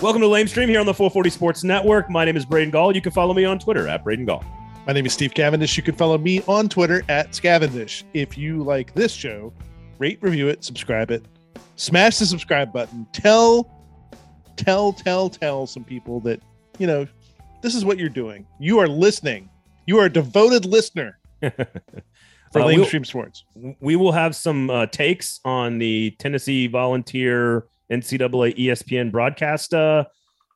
Welcome to Lame Stream here on the 440 Sports Network. My name is Braden Gall. You can follow me on Twitter at Braden Gall. My name is Steve Cavendish. You can follow me on Twitter at Scavendish. If you like this show, rate, review it, subscribe it, smash the subscribe button. Tell, tell, tell, tell some people that, you know, this is what you're doing. You are listening. You are a devoted listener for Uh, Lame we'll- Stream Sports. we will have some uh, takes on the Tennessee Volunteer NCAA ESPN broadcast uh,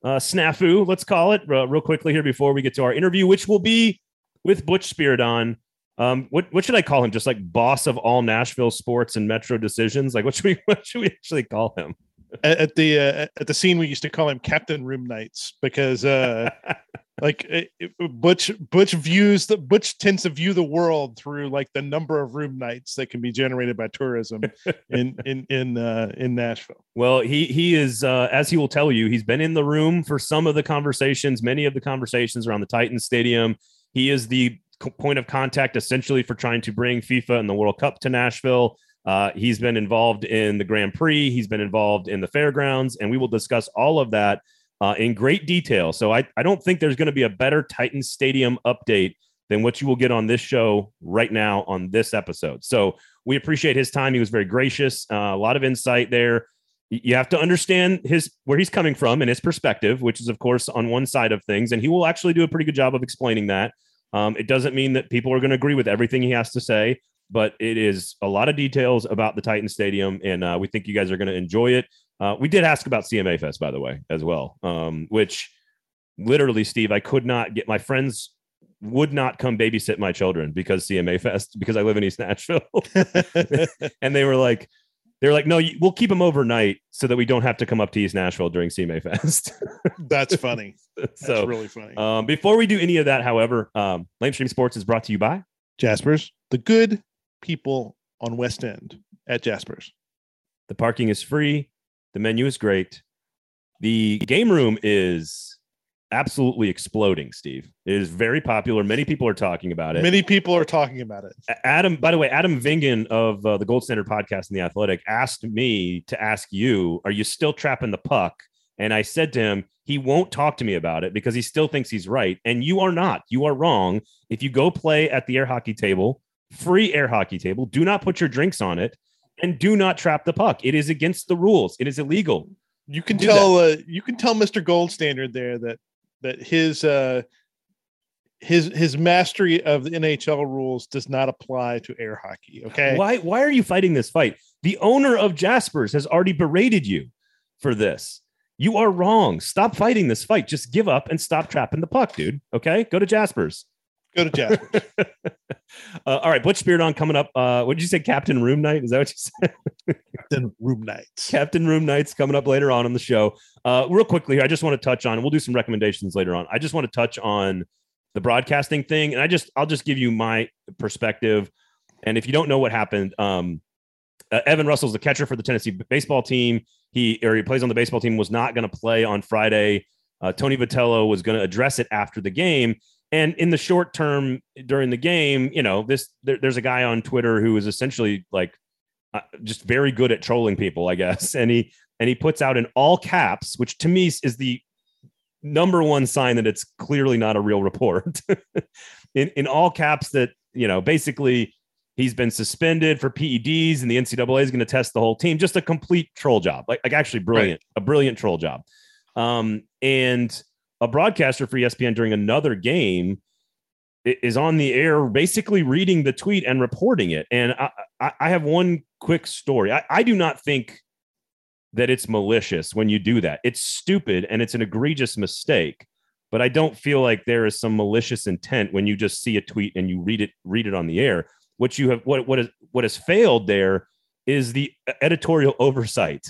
uh, snafu, let's call it, uh, real quickly here before we get to our interview, which will be with Butch Spyridon. Um, what what should I call him? Just like boss of all Nashville sports and Metro decisions. Like what should we what should we actually call him? At, at the uh, at the scene, we used to call him Captain Room Nights because, uh, like, it, it- Butch Butch views the Butch tends to view the world through like the number of room nights that can be generated by tourism in in in uh, in Nashville. Well, he he is uh, as he will tell you, he's been in the room for some of the conversations, many of the conversations around the Titans Stadium. He is the point of contact essentially for trying to bring FIFA and the World Cup to Nashville. Uh, he's been involved in the Grand Prix. He's been involved in the fairgrounds, and we will discuss all of that uh, in great detail. So I, I don't think there's going to be a better Titans Stadium update than what you will get on this show right now on this episode. So we appreciate his time. He was very gracious, uh, a lot of insight there. You have to understand his where he's coming from and his perspective, which is of course on one side of things, and he will actually do a pretty good job of explaining that. Um, it doesn't mean that people are going to agree with everything he has to say, but it is a lot of details about the Titan Stadium, and uh, we think you guys are going to enjoy it. Uh, we did ask about CMA Fest, by the way, as well, um, which literally, Steve, I could not get my friends would not come babysit my children because CMA Fest because I live in East Nashville, and they were like, they're like, no, we'll keep them overnight so that we don't have to come up to East Nashville during CMA Fest. That's funny. That's so, really funny. um, before we do any of that, however, um, Lamestream Sports is brought to you by Jaspers, the good people on West End at Jaspers. The parking is free. The menu is great. The game room is absolutely exploding, Steve. It is very popular. Many people are talking about it. Many people are talking about it. Adam, by the way, Adam Vingan of uh, the Gold Standard podcast and the Athletic asked me to ask you, are you still trapping the puck? And I said to him, he won't talk to me about it because he still thinks he's right. And you are not. You are wrong. If you go play at the air hockey table, free air hockey table, do not put your drinks on it and do not trap the puck. It is against the rules. It is illegal. You can Do tell uh, you can tell Mr. Gold Standard there that that his uh his his mastery of the NHL rules does not apply to air hockey. Okay. Why why are you fighting this fight? The owner of Jaspers has already berated you for this. You are wrong. Stop fighting this fight. Just give up and stop trapping the puck, dude. Okay? Go to Jaspers. Go to Jaspers. Uh, all right, Butch Spyridon coming up. Uh, what did you say? Captain Room Night? Is that what you said? Captain room nights. Captain Room Nights coming up later on in the show. Uh, real quickly, here, I just want to touch on. We'll do some recommendations later on. I just want to touch on the broadcasting thing, and I just I'll just give you my perspective. And if you don't know what happened, um, uh, Evan Russell's the catcher for the Tennessee baseball team. He or he plays on the baseball team. Was not going to play on Friday. Uh, Tony Vitello was going to address it after the game. And in the short term during the game, you know, this there, there's a guy on Twitter who is essentially like uh, just very good at trolling people, I guess. And he and he puts out in all caps, which to me is the number one sign that it's clearly not a real report. in in all caps, that you know, basically he's been suspended for PEDs, and the NCAA is going to test the whole team. Just a complete troll job, like, like actually brilliant, a brilliant troll job. Um, and a broadcaster for ESPN during another game is on the air basically reading the tweet and reporting it. And I, I, I have one quick story. I, I do not think that it's malicious when you do that. It's stupid and it's an egregious mistake. But I don't feel like there is some malicious intent when you just see a tweet and you read it read it on the air. What you have what what is what has failed there is the editorial oversight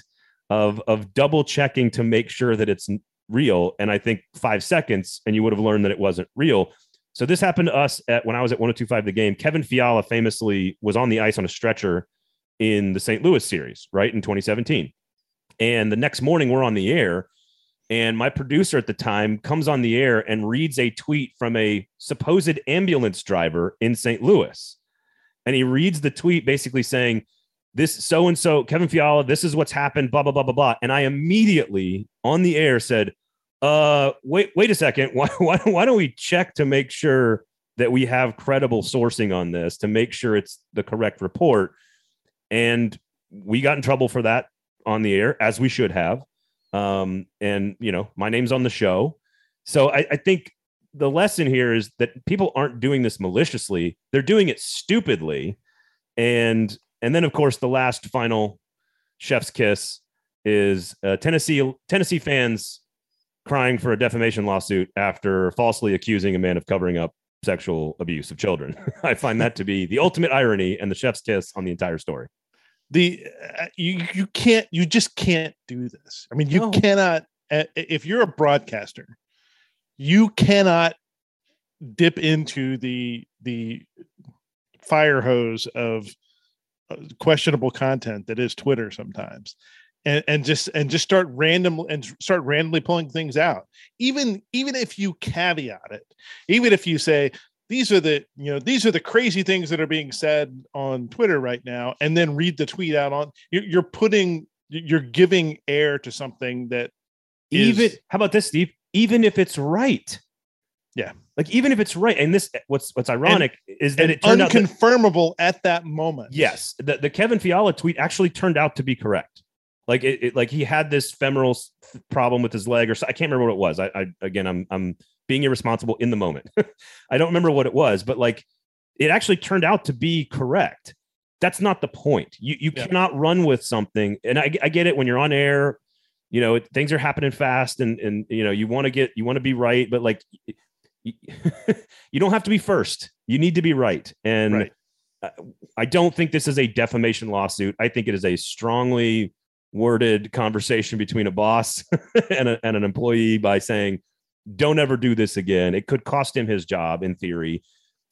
of of double checking to make sure that it's real. And I think five seconds and you would have learned that it wasn't real. So this happened to us at when I was at 1025 the game. Kevin Fiala famously was on the ice on a stretcher in the St. Louis series, right? In 2017. And the next morning we're on the air and my producer at the time comes on the air and reads a tweet from a supposed ambulance driver in St. Louis. And he reads the tweet basically saying, this so and so, Kevin Fiala, this is what's happened, blah, blah, blah, blah, blah. And I immediately on the air said, uh, wait, wait a second. Why, why, why don't we check to make sure that we have credible sourcing on this to make sure it's the correct report? And we got in trouble for that on the air, as we should have. Um, and you know, my name's on the show. So I, I think the lesson here is that people aren't doing this maliciously; they're doing it stupidly. And and then, of course, the last final chef's kiss is uh, Tennessee Tennessee fans crying for a defamation lawsuit after falsely accusing a man of covering up sexual abuse of children. I find that to be the ultimate irony and the chef's kiss on the entire story. The uh, you you can't you just can't do this. I mean, you no. cannot uh, if you're a broadcaster, you cannot dip into the the fire hose of Uh, questionable content that is Twitter sometimes. And, and just and just start random and start randomly pulling things out. Even even if you caveat it even if you say these are the you know these are the crazy things that are being said on twitter right now and then read the tweet out on you're, putting you're giving air to something that even is, how about this steve? Even if it's right. Yeah like even if it's right, and this what's what's ironic and, is that it turned unconfirmable out that, at that moment. Yes, the, the Kevin Fiala tweet actually turned out to be correct. Like it, it like he had this femoral problem with his leg, or so, I can't remember what it was. I, I again, I'm I'm being irresponsible in the moment. I don't remember what it was, but like it actually turned out to be correct. That's not the point. You you yeah. cannot run with something, and I, I get it when you're on air. You know things are happening fast, and and you know you want to get you want to be right, but like you don't have to be first. You need to be right. And right. I don't think this is a defamation lawsuit. I think it is a strongly worded conversation between a boss and, a, and an employee by saying, don't ever do this again. It could cost him his job in theory.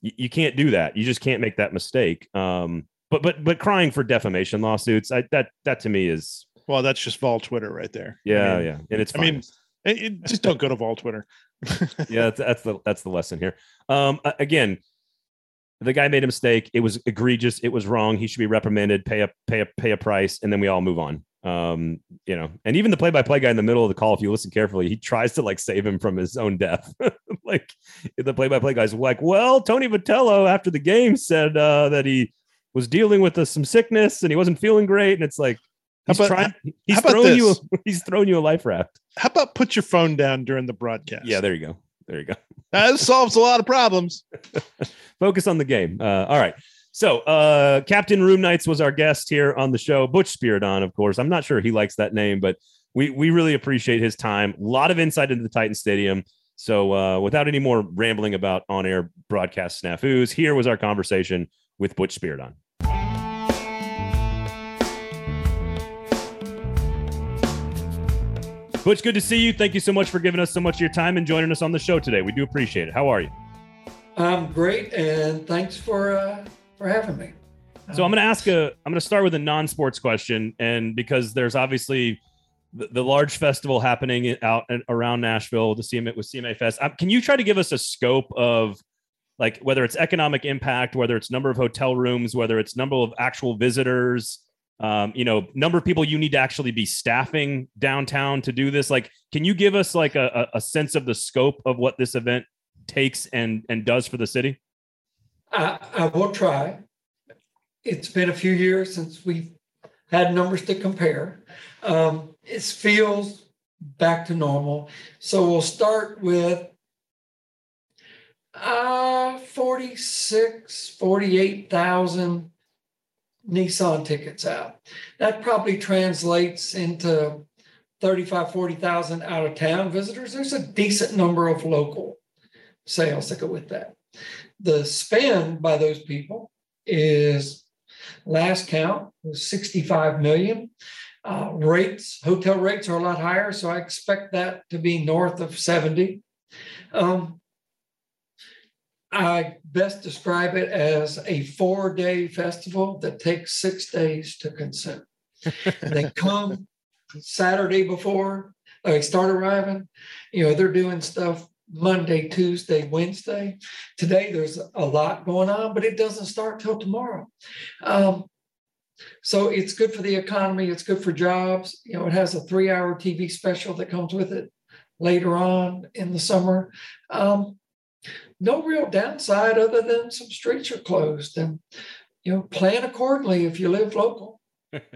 You, you can't do that. You just can't make that mistake. Um, but but but crying for defamation lawsuits, I, that that to me is well, that's just Vol Twitter right there. Yeah, I mean, yeah, and it's. I mean, it, it, just don't go to Vol Twitter. yeah, that's, that's the that's the lesson here. Um, again, the guy made a mistake. It was egregious. It was wrong. He should be reprimanded. Pay a pay a pay a price, and then we all move on. Um, you know, and even the play-by-play guy in the middle of the call, if you listen carefully, he tries to like save him from his own death. like the play-by-play guy's like, "Well, Tony Vitello after the game said uh, that he was dealing with uh, some sickness and he wasn't feeling great," and it's like, He's about, trying. He's throwing you. He's throwing you a life raft. How about put your phone down during the broadcast? Yeah, there you go. There you go. that solves a lot of problems. Focus on the game. Uh, all right. So, uh, Captain Room Nights was our guest here on the show. Butch Spyridon, of course. I'm not sure he likes that name, but we we really appreciate his time. A lot of insight into the Titan Stadium. So, uh, without any more rambling about on-air broadcast snafus, here was our conversation with Butch Spyridon. Butch, good to see you. Thank you so much for giving us so much of your time and joining us on the show today. We do appreciate it. How are you? I'm great, and thanks for uh, for having me. So I'm going to ask a. I'm going to start with a non-sports question, and because there's obviously the, the large festival happening out and around Nashville, the CMA with CMA Fest. Um, can you try to give us a scope of like whether it's economic impact, whether it's number of hotel rooms, whether it's number of actual visitors, um, you know, number of people you need to actually be staffing downtown to do this. Like, can you give us like a, a sense of the scope of what this event takes and and does for the city? I, I will try. It's been a few years since we've had numbers to compare. Um, it feels back to normal. So we'll start with uh 46 48,000 Nissan tickets out. That probably translates into 35, 40,000 out of town visitors. There's a decent number of local sales that go with that. The spend by those people is last count was 65 million. Uh, rates, hotel rates are a lot higher, so I expect that to be north of 70. Um, I best describe it as a four day festival that takes six days to consume. they come Saturday before they start arriving. You know, they're doing stuff Monday, Tuesday, Wednesday. Today, there's a lot going on, but it doesn't start till tomorrow. Um, so it's good for the economy. It's good for jobs. You know, it has a three-hour TV special that comes with it later on in the summer. Um, no real downside other than some streets are closed, and you know, plan accordingly if you live local.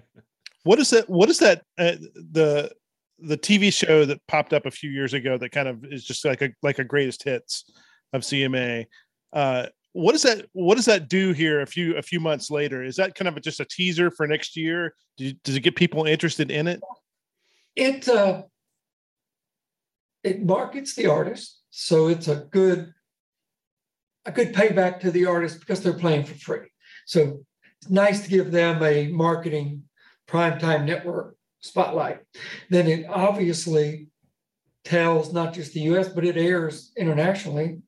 what is that? What is that? Uh, the the TV show that popped up a few years ago that kind of is just like a like a greatest hits of CMA. Uh, what does that what does that do here a few a few months later? Is that kind of a, just a teaser for next year? Do, does it get people interested in it? It uh, it markets the artist, so it's a good a good payback to the artist because they're playing for free. So it's nice to give them a marketing primetime network spotlight. Then it obviously tells not just the US, but it airs internationally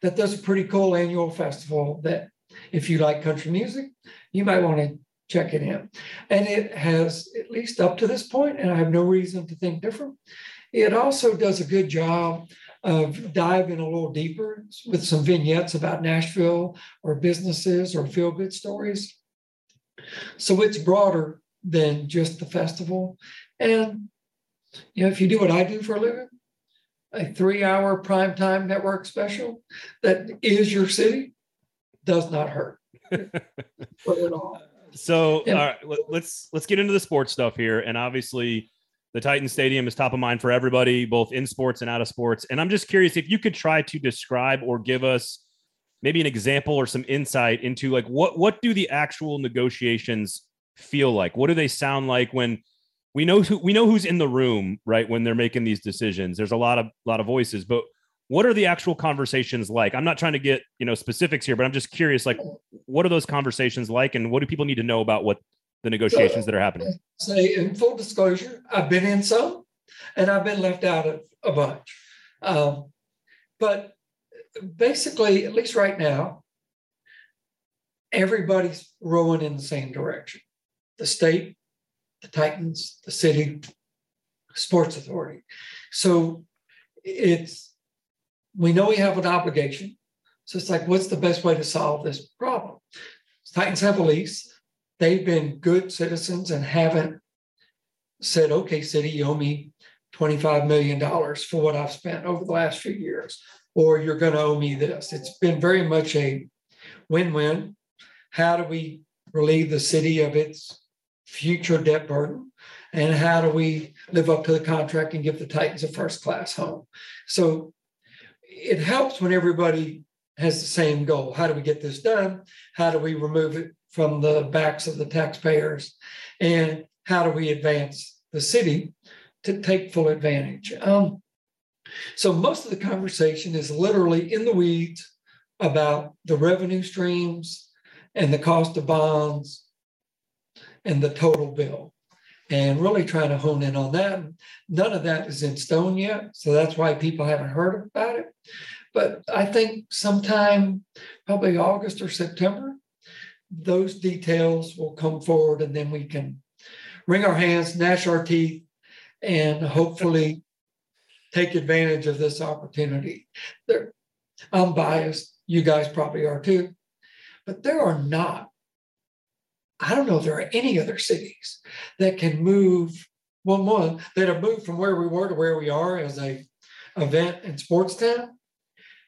that there's a pretty cool annual festival that if you like country music, you might want to check it in. And it has, at least up to this point, and I have no reason to think different, it also does a good job of diving a little deeper with some vignettes about Nashville or businesses or feel good stories. So it's broader than just the festival. And you know, if you do what I do for a living, a three-hour primetime network special that is your city does not hurt at all. So, all right, let's let's get into the sports stuff here, and obviously, the Titan Stadium is top of mind for everybody, both in sports and out of sports. And I'm just curious if you could try to describe or give us maybe an example or some insight into like what what do the actual negotiations feel like? What do they sound like when we know who we know who's in the room, right? When they're making these decisions, there's a lot of lot of voices, but what are the actual conversations like? I'm not trying to get you know specifics here, but I'm just curious, like, what are those conversations like, and what do people need to know about what the negotiations that are happening? Say, in full disclosure, I've been in some, and I've been left out of a bunch. Um, but basically, at least right now, everybody's rowing in the same direction the state, the Titans, the city, sports authority. So it's, we know we have an obligation. So it's like, what's the best way to solve this problem? Titans have a lease. They've been good citizens and haven't said, okay, city, you owe me $25 million for what I've spent over the last few years, or you're going to owe me this. It's been very much a win win. How do we relieve the city of its future debt burden? And how do we live up to the contract and give the Titans a first class home? So it helps when everybody has the same goal. How do we get this done? How do we remove it from the backs of the taxpayers? And how do we advance the city to take full advantage? Um, so most of the conversation is literally in the weeds about the revenue streams and the cost of bonds and the total bill and really trying to hone in on that. None of that is in stone yet. So that's why people haven't heard about it. But I think sometime, probably August or September, those details will come forward and then we can wring our hands, gnash our teeth, and hopefully take advantage of this opportunity. There, I'm biased. You guys probably are too. But there are not I don't know if there are any other cities that can move one one that have moved from where we were to where we are as a event and sports town,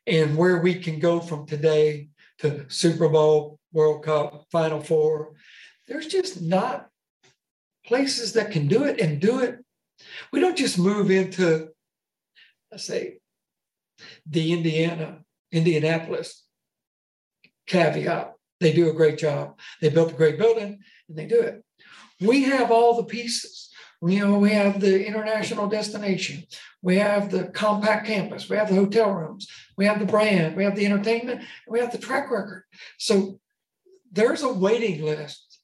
and where we can go from today to Super Bowl, World Cup, Final Four. There's just not places that can do it and do it. We don't just move into, let's say, the Indiana, Indianapolis caveat they do a great job. They built a great building and they do it. We have all the pieces. You know, we have the international destination. We have the compact campus. We have the hotel rooms. We have the brand. We have the entertainment. we have the track record. So there's a waiting list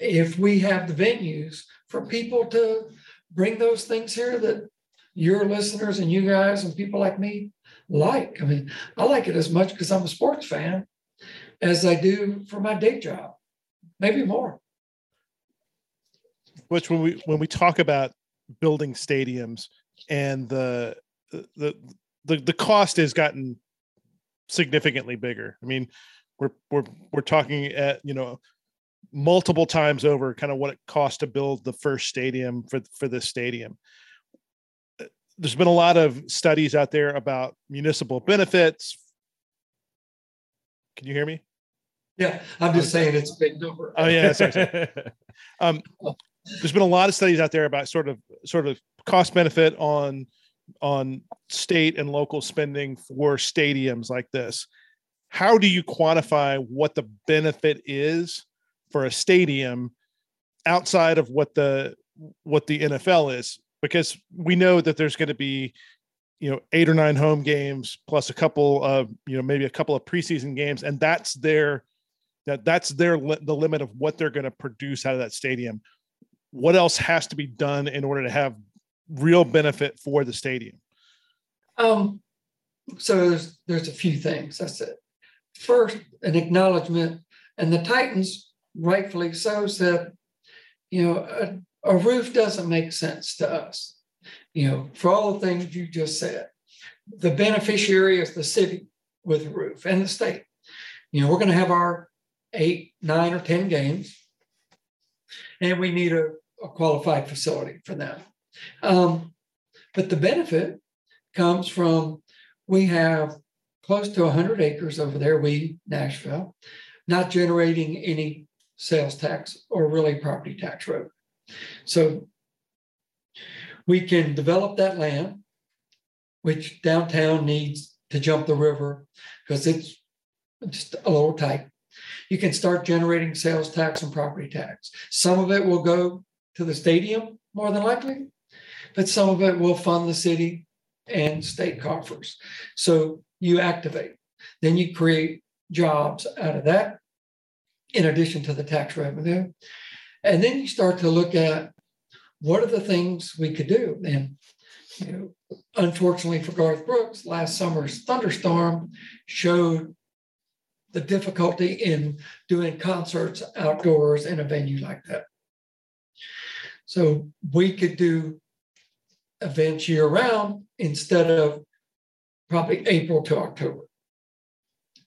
if we have the venues for people to bring those things here that your listeners and you guys and people like me like. I mean, I like it as much because I'm a sports fan as I do for my day job, maybe more. Which when we when we talk about building stadiums and the the the the cost has gotten significantly bigger. I mean, we're we're we're talking at you know multiple times over kind of what it cost to build the first stadium for for this stadium. There's been a lot of studies out there about municipal benefits. Can you hear me? Yeah, I'm just saying it's a big number. oh yeah sorry, sorry. um there's been a lot of studies out there about sort of sort of cost benefit on on state and local spending for stadiums like this how do you quantify what the benefit is for a stadium outside of what the what the NFL is because we know that there's going to be you know eight or nine home games plus a couple of you know maybe a couple of preseason games and that's their that that's their the limit of what they're going to produce out of that stadium what else has to be done in order to have real benefit for the stadium Um, so there's there's a few things. That's it. First, an acknowledgement, and the Titans, rightfully so, said, you know, a, a roof doesn't make sense to us. You know, for all the things you just said, the beneficiary is the city with a roof and the state. You know, we're going to have our eight, nine, or ten games, and we need a, a qualified facility for them. Um, but the benefit comes from we have close to 100 acres over there, we, Nashville, not generating any sales tax or really property tax revenue. So we can develop that land, which downtown needs to jump the river because it's just a little tight. You can start generating sales tax and property tax. Some of it will go to the stadium, more than likely, but some of it will fund the city and state coffers. So you activate, then you create jobs out of that, in addition to the tax revenue. And then you start to look at what are the things we could do. And you know, unfortunately for Garth Brooks, last summer's thunderstorm showed the difficulty in doing concerts outdoors in a venue like that. So we could do events year round instead of probably April to October.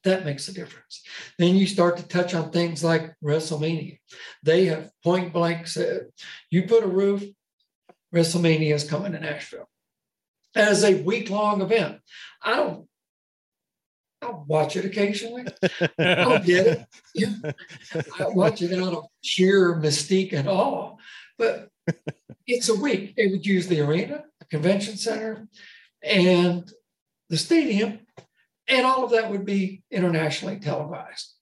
That makes a difference. Then you start to touch on things like WrestleMania. They have point blank said, you put a roof, WrestleMania is coming to Nashville as a week long event. I don't, I'll watch it occasionally. I don't get it. Yeah. I watch it out of sheer mystique and awe, but it's a week. It would use the arena, the convention center, and the stadium, and all of that would be internationally televised.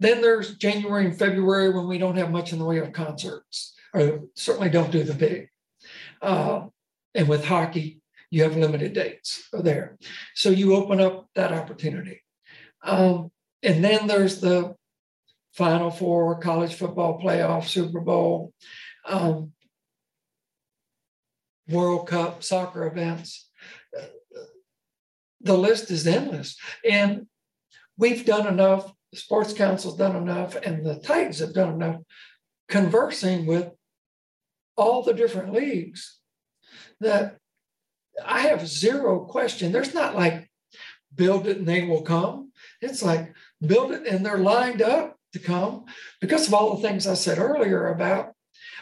Then there's January and February when we don't have much in the way of concerts, or certainly don't do the big. Uh, and with hockey, you have limited dates there. So you open up that opportunity. Um, and then there's the Final Four, college football playoff, Super Bowl, um, World Cup, soccer events. The list is endless. And we've done enough, the Sports Council's done enough, and the Titans have done enough conversing with all the different leagues that I have zero question. There's not like build it and they will come. It's like build it and they're lined up to come because of all the things I said earlier about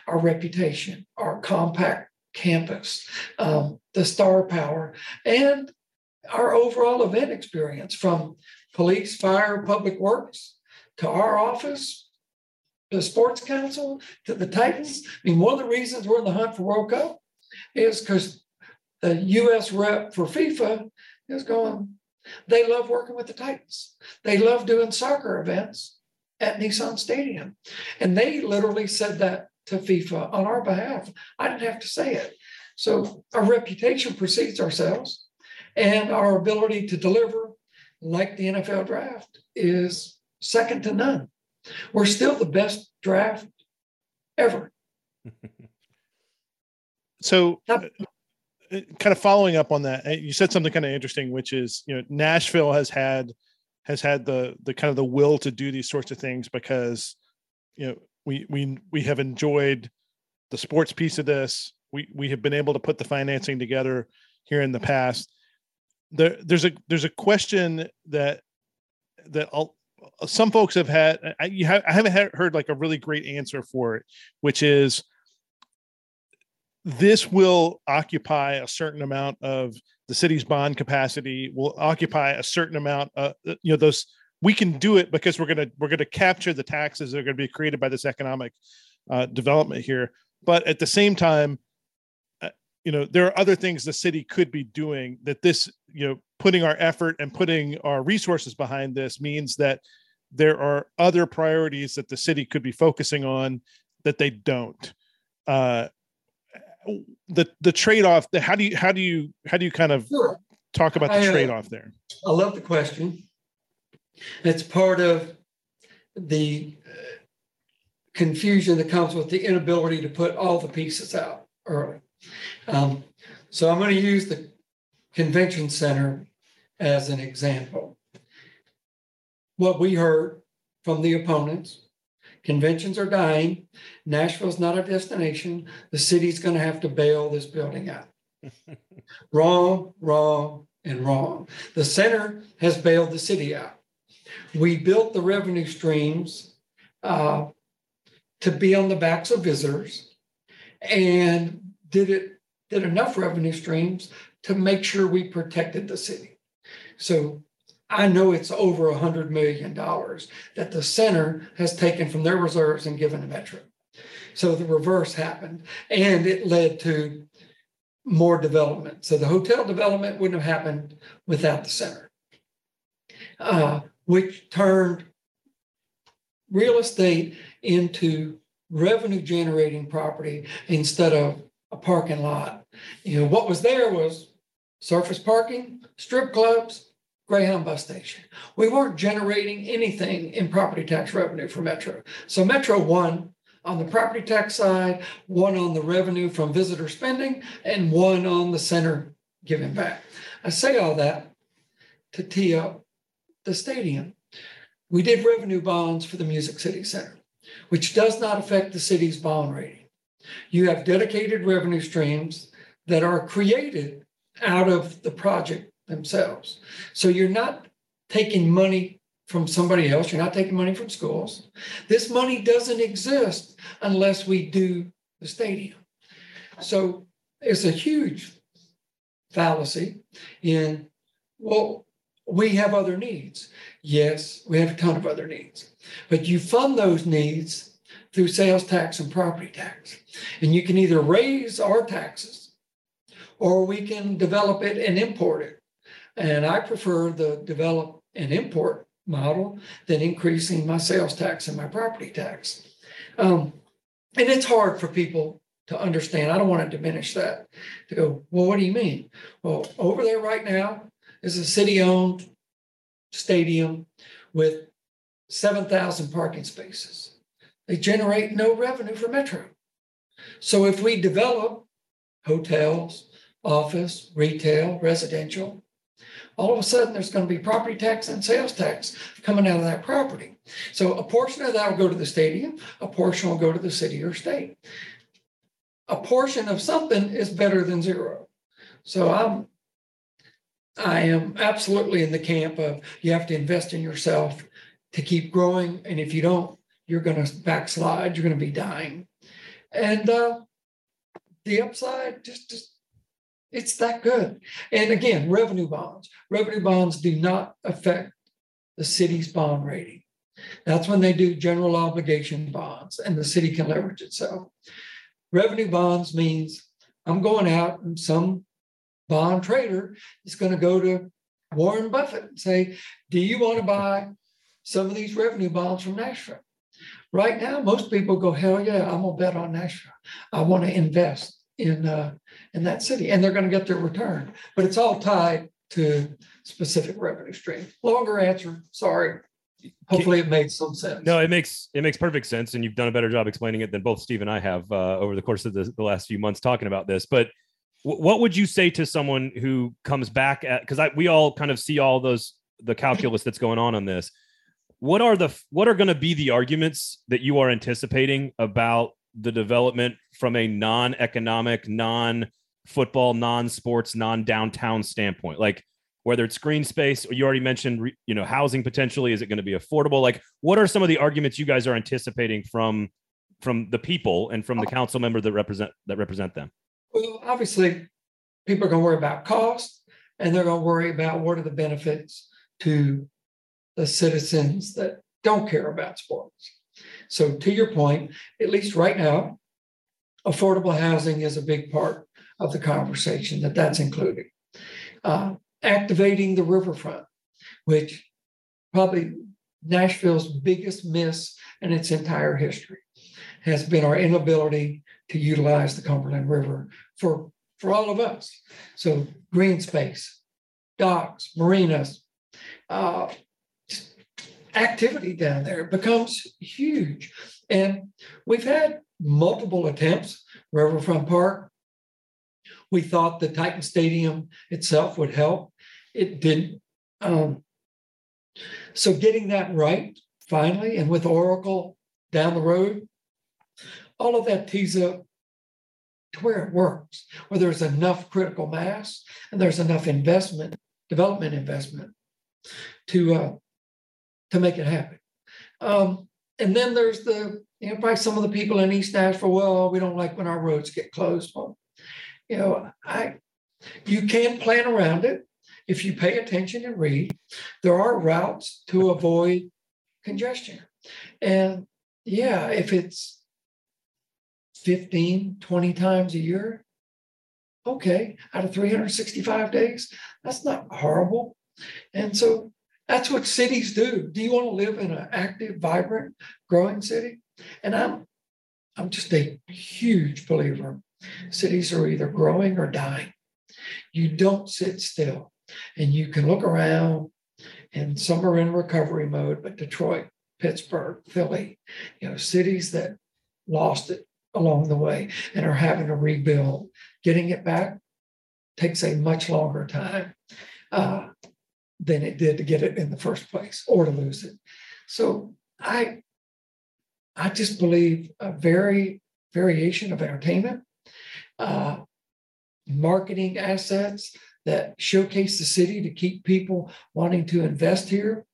our reputation, our compact campus, um, the star power, and our overall event experience from police, fire, public works to our office, the sports council to the Titans. I mean, one of the reasons we're in the hunt for World Cup is because the US rep for FIFA is going, they love working with the Titans. They love doing soccer events at Nissan Stadium. And they literally said that to FIFA on our behalf. I didn't have to say it. So our reputation precedes ourselves, and our ability to deliver, like the NFL draft, is second to none. We're still the best draft ever. so uh, kind of following up on that uh, you said something kind of interesting which is you know nashville has had has had the the kind of the will to do these sorts of things because you know we we we have enjoyed the sports piece of this. We we have been able to put the financing together here in the past. There there's a there's a question that that I'll, some folks have had I, you have, I haven't had, heard like a really great answer for it, which is this will occupy a certain amount of the city's bond capacity will occupy a certain amount Of, you know those we can do it because we're going to we're going to capture the taxes that are going to be created by this economic uh, development here. But at the same time uh, you know there are other things the city could be doing that this you know putting our effort and putting our resources behind this means that there are other priorities that the city could be focusing on that they don't. Uh, the the trade-off the, how do you how do you how do you kind of sure. talk about the uh, trade-off there? I love the question it's part of the uh, confusion that comes with the inability to put all the pieces out early um, so i'm going to use the convention center as an example what we heard from the opponents Conventions are dying. Nashville's not a destination. The city's going to have to bail this building out. wrong, wrong, and wrong. The center has bailed the city out. We built the revenue streams uh, to be on the backs of visitors and did it did enough revenue streams to make sure we protected the city. So I know it's over a hundred million dollars that the center has taken from their reserves and given to Metro. So the reverse happened, and it led to more development. So the hotel development wouldn't have happened without the center, uh, which turned real estate into revenue generating property instead of a parking lot. You know, what was there was surface parking, strip clubs, Greyhound bus station. We weren't generating anything in property tax revenue for Metro. So Metro won on the property tax side, one on the revenue from visitor spending, and one on the center giving back. I say all that to tee up the stadium. We did revenue bonds for the Music City Center, which does not affect the city's bond rating. You have dedicated revenue streams that are created out of the project themselves. So you're not taking money from somebody else, you're not taking money from schools. This money doesn't exist unless we do the stadium. So it's a huge fallacy in, well, we have other needs. Yes, we have a ton of other needs, but you fund those needs through sales tax and property tax. And you can either raise our taxes or we can develop it and import it. And I prefer the develop and import model than increasing my sales tax and my property tax. Um, and it's hard for people to understand. I don't want to diminish that. To go, well, what do you mean? Well, over there right now is a city owned stadium with 7,000 parking spaces. They generate no revenue for Metro. So if we develop hotels, office, retail, residential, all of a sudden there's going to be property tax and sales tax coming out of that property. So a portion of that will go to the stadium, a portion will go to the city or state. A portion of something is better than zero. So I'm I am absolutely in the camp of you have to invest in yourself to keep growing. And if you don't, you're going to backslide, you're going to be dying. And uh, the upside, just, just it's that good. And again, revenue bonds. Revenue bonds do not affect the city's bond rating. That's when they do general obligation bonds and the city can leverage itself. Revenue bonds means I'm going out and some bond trader is going to go to Warren Buffett and say, Do you want to buy some of these revenue bonds from Nashville? Right now, most people go, Hell yeah, I'm going to bet on Nashville. I want to invest in uh, in that city, and they're going to get their return. But it's all tied to specific revenue stream. Longer answer. Sorry. Hopefully, it made some sense. No, it makes it makes perfect sense, and you've done a better job explaining it than both Steve and I have uh, over the course of the, the last few months talking about this. But what would you say to someone who comes back at because we all kind of see all those the calculus that's going on on this what are the what are going to be the arguments that you are anticipating about the development from a non-economic, non-football, non-sports, non-downtown standpoint? Like, whether it's green space or you already mentioned, you know, housing potentially. Is it going to be affordable? Like, what are some of the arguments you guys are anticipating from from the people and from the oh. council member that represent that represent them? Well, obviously, people are going to worry about cost and they're going to worry about what are the benefits to the citizens that don't care about sports. So, to your point, at least right now, affordable housing is a big part of the conversation that that's included. Uh, activating the riverfront, which probably Nashville's biggest miss in its entire history has been our inability to utilize the Cumberland River for, for all of us. So green space, docks, marinas, uh, activity down there becomes huge. And we've had multiple attempts, Riverfront Park. We thought the Titan Stadium itself would help. It didn't. Um, so getting that right finally, and with Oracle down the road, all of that tees up to where it works, where there's enough critical mass and there's enough investment, development investment to uh, to make it happen. Um, and then there's the you know probably some of the people in East Nashville. Well, we don't like when our roads get closed. Well, you know, I you can plan around it if you pay attention and read. There are routes to avoid congestion, and yeah, if it's 15, 20 times a year, okay, out of 365 days, that's not horrible. And so that's what cities do. Do you want to live in an active, vibrant, growing city? And I'm I'm just a huge believer. Cities are either growing or dying. You don't sit still. And you can look around and some are in recovery mode, but Detroit, Pittsburgh, Philly, you know, cities that lost it along the way and are having to rebuild. Getting it back takes a much longer time uh, than it did to get it in the first place or to lose it. So I, I just believe a very variation of entertainment, uh, marketing assets that showcase the city to keep people wanting to invest here,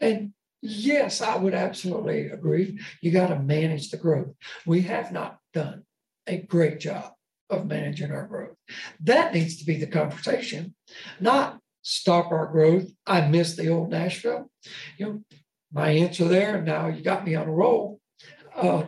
and Yes, I would absolutely agree. You got to manage the growth. We have not done a great job of managing our growth. That needs to be the conversation, not stop our growth. I miss the old Nashville. You know, my answer there, now you got me on a roll. Uh,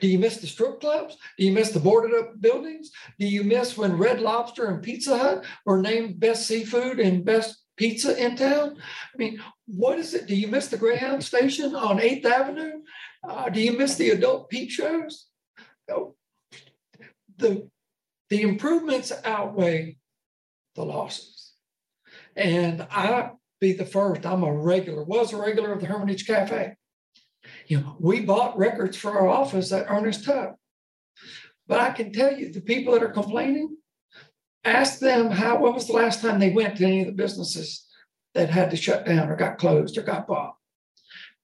do you miss the strip clubs? Do you miss the boarded up buildings? Do you miss when Red Lobster and Pizza Hut were named best seafood and best pizza in town? I mean, what is it? Do you miss the Greyhound station on 8th Avenue? Uh, do you miss the adult peep shows? No. The, the improvements outweigh the losses. And I be the first, I'm a regular, was a regular of the Hermitage Cafe. You know, we bought records for our office at Ernest Tubb. But I can tell you, the people that are complaining, ask them how, when was the last time they went to any of the businesses that had to shut down or got closed or got bought.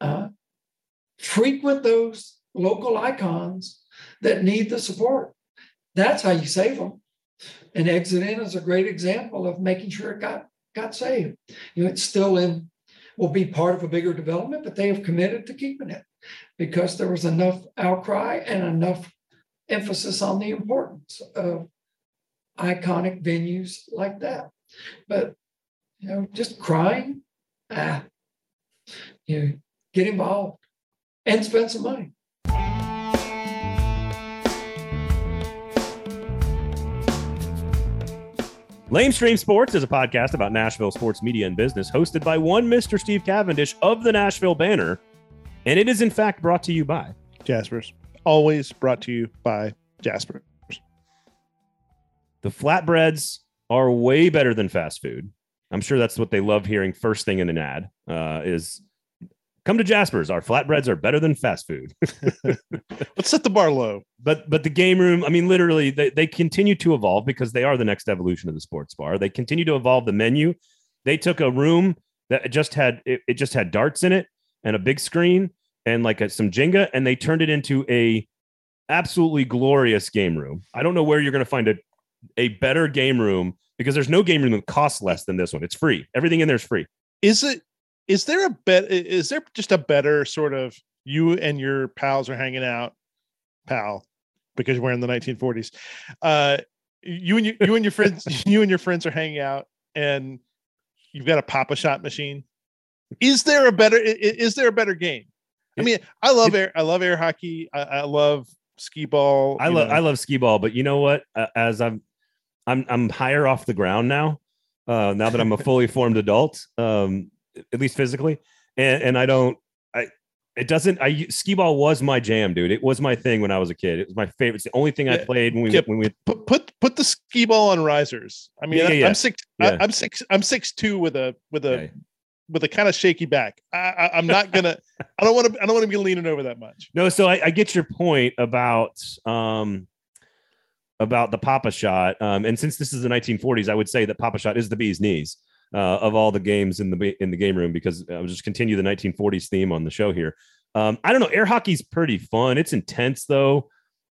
Uh, frequent those local icons that need the support. That's how you save them. And Exit In is a great example of making sure it got got saved. You know, it's still in, will be part of a bigger development, but they have committed to keeping it because there was enough outcry and enough emphasis on the importance of iconic venues like that. But you know, just crying, ah, you know, get involved and spend some money. Lamestream Sports is a podcast about Nashville sports media and business, hosted by one Mr. Steve Cavendish of the Nashville Banner, and it is in fact brought to you by Jaspers. Always brought to you by Jaspers. The flatbreads are way better than fast food. I'm sure that's what they love hearing first thing in an ad uh, is come to Jasper's. Our flatbreads are better than fast food. Let's set the bar low. But but the game room, I mean, literally, they, they continue to evolve because they are the next evolution of the sports bar. They continue to evolve the menu. They took a room that just had it, it just had darts in it and a big screen and like a, some Jenga, and they turned it into a absolutely glorious game room. I don't know where you're going to find a a better game room because there's no game room that costs less than this one. It's free. Everything in there is free. Is it? Is there a bet? Is there just a better sort of you and your pals are hanging out, pal, because you're wearing the 1940s. Uh, you and you, you and your friends, you and your friends are hanging out, and you've got a Pop-A-Shot machine. Is there a better? Is, there a better game? I mean, I love air. I love air hockey. I, I love skee ball. I love I love skee ball, but you know what? Uh, as I'm I'm I'm higher off the ground now. Uh, now that I'm a fully formed adult, um, at least physically, and and I don't. I it doesn't. I skee ball was my jam, dude. It was my thing when I was a kid. It was my favorite. It's the only thing I played when we yeah, when we put put put the skee ball on risers. I mean, yeah, yeah, I'm six. I, am six. I'm six two with a with a with a kind of shaky back. I, am not gonna. I don't want to. I don't want to be leaning over that much. No, so I, I get your point about um about the Pop-A-Shot. Um, and since this is the 1940s, I would say that Pop-A-Shot is the bee's knees uh, of all the games in the in the game room because I'll just continue the 1940s theme on the show here. Um, I don't know. Air hockey's pretty fun. It's intense though,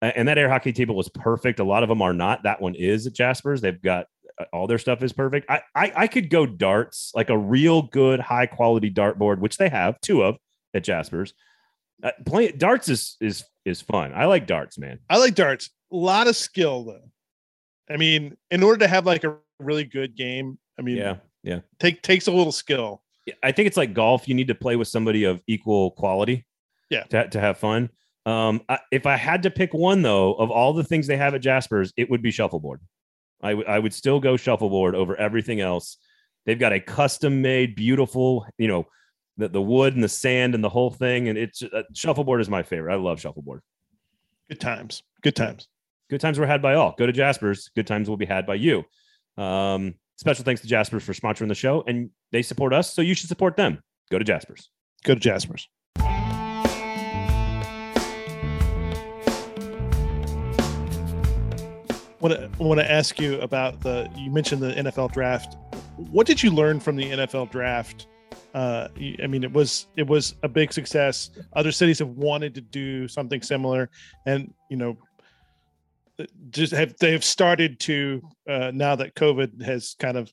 and that air hockey table was perfect. A lot of them are not. That one is at Jasper's. They've got uh, all their stuff is perfect. I, I, I could go darts, like a real good high quality dart board, which they have two of at Jasper's. Uh, playing darts is is is fun. I like darts, man. I like darts. A lot of skill though. I mean, in order to have like a really good game, I mean, yeah, yeah, take takes a little skill. I think it's like golf. You need to play with somebody of equal quality. Yeah, to to have fun. Um, I, if I had to pick one though, of all the things they have at Jasper's, it would be shuffleboard. I, w- I would still go shuffleboard over everything else. They've got a custom made, beautiful, you know, the, the wood and the sand and the whole thing. And it's uh, shuffleboard is my favorite. I love shuffleboard. Good times. Good times. Good times were had by all. Go to Jasper's. Good times will be had by you. Um, special thanks to Jasper's for sponsoring the show, and they support us, so you should support them. Go to Jasper's. Go to Jasper's. want to want to ask you about the you mentioned the NFL draft. What did you learn from the NFL draft? Uh, I mean, it was it was a big success. Other cities have wanted to do something similar, and you know, just have they have started to uh, now that COVID has kind of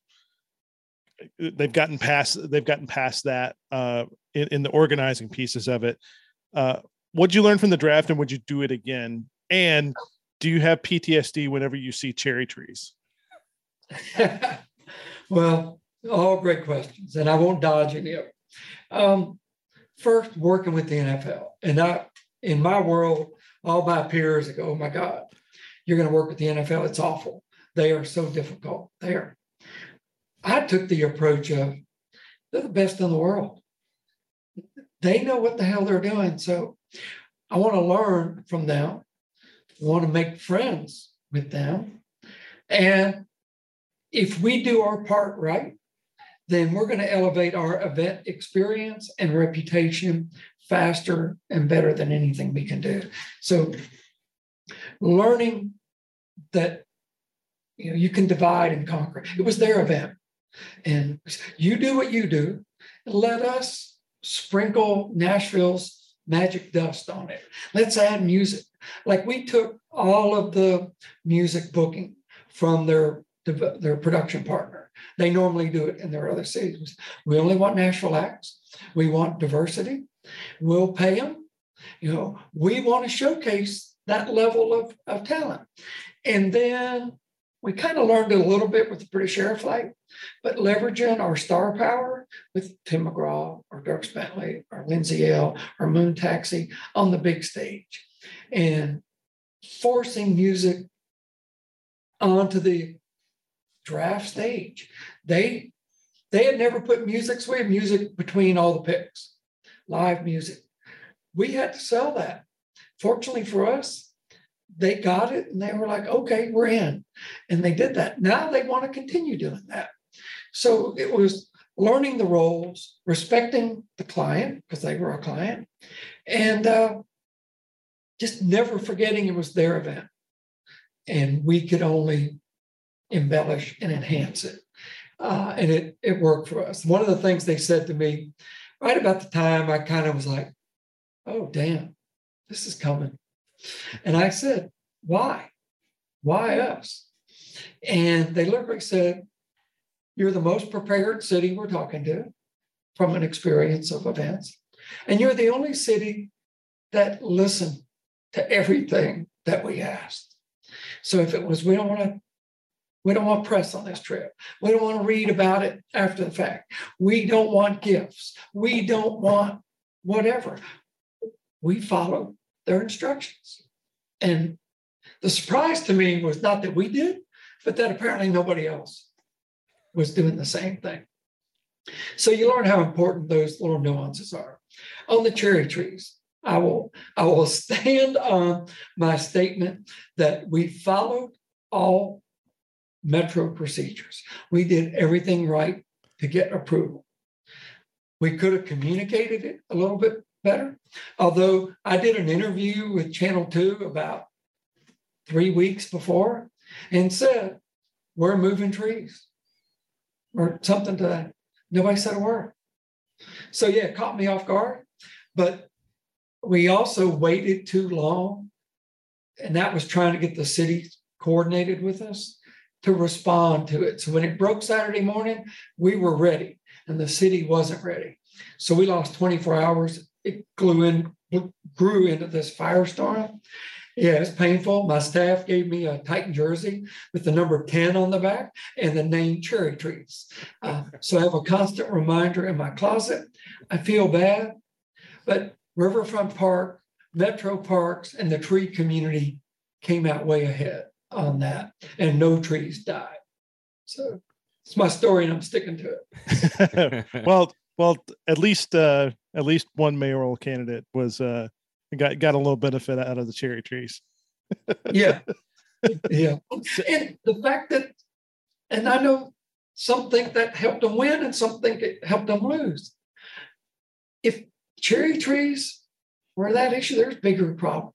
they've gotten past they've gotten past that uh, in, in the organizing pieces of it. Uh, what'd you learn from the draft, and would you do it again? And do you have PTSD whenever you see cherry trees? well, all great questions, and I won't dodge any of them. Um, first, working with the NFL, and I, in my world, all my peers go, "Oh my God, you're going to work with the NFL? It's awful. They are so difficult. There." I took the approach of they're the best in the world. They know what the hell they're doing, so I want to learn from them want to make friends with them. And if we do our part right, then we're going to elevate our event experience and reputation faster and better than anything we can do. So, learning that you know you can divide and conquer. It was their event, and you do what you do. Let us sprinkle Nashville's magic dust on it. Let's add music. Like we took all of the music booking from their their production partner. They normally do it in their other cities. We only want Nashville acts. We want diversity. We'll pay them. You know, we want to showcase that level of, of talent. And then we kind of learned it a little bit with the British Air Flight, but leveraging our star power with Tim McGraw or Dierks Bentley or Lindsay Ell or Moon Taxi on the big stage and forcing music onto the draft stage. They they had never put music, so we had music between all the picks, live music. We had to sell that. Fortunately for us, they got it and they were like, okay, we're in. And they did that. Now they want to continue doing that. So it was learning the roles, respecting the client because they were a client, and uh, just never forgetting it was their event. And we could only embellish and enhance it. Uh, and it, it worked for us. One of the things they said to me right about the time I kind of was like, oh, damn, this is coming. And I said, why? Why us? And they literally said, You're the most prepared city we're talking to from an experience of events. And you're the only city that listened to everything that we asked. So if it was, we don't want to we don't want press on this trip. We don't want to read about it after the fact. We don't want gifts. We don't want whatever. We follow their instructions. And the surprise to me was not that we did, but that apparently nobody else was doing the same thing. So you learn how important those little nuances are. On the cherry trees, I will I will stand on my statement that we followed all metro procedures. We did everything right to get approval. We could have communicated it a little bit better. Although I did an interview with Channel 2 about three weeks before and said, We're moving trees or something to that. Nobody said a word. So, yeah, it caught me off guard. But we also waited too long. And that was trying to get the city coordinated with us to respond to it. So when it broke Saturday morning, we were ready and the city wasn't ready. So we lost 24 hours. It grew in, grew into this firestorm. Yeah, it's painful. My staff gave me a Titan jersey with the number 10 on the back and the name Cherry Trees. Uh, so I have a constant reminder in my closet. I feel bad, but Riverfront Park, Metro Parks, and the tree community came out way ahead on that, and no trees died. So it's my story, and I'm sticking to it. well, well, at least uh, at least one mayoral candidate was uh, got got a little benefit out of the cherry trees. yeah, yeah, and the fact that, and I know some think that helped them win, and some think it helped them lose. If cherry trees were that issue, there's bigger problems.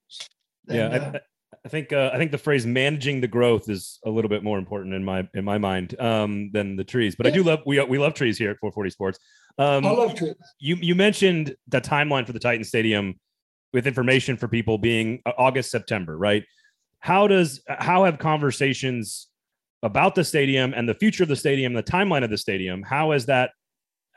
Than, yeah, uh, I think uh, I think the phrase "managing the growth" is a little bit more important in my in my mind um, than the trees. But yeah. I do love we we love trees here at 440 Sports. Um, I love trees. You you mentioned the timeline for the Titan Stadium with information for people being uh, August September, right? How does how have conversations about the stadium and the future of the stadium, the timeline of the stadium, how has that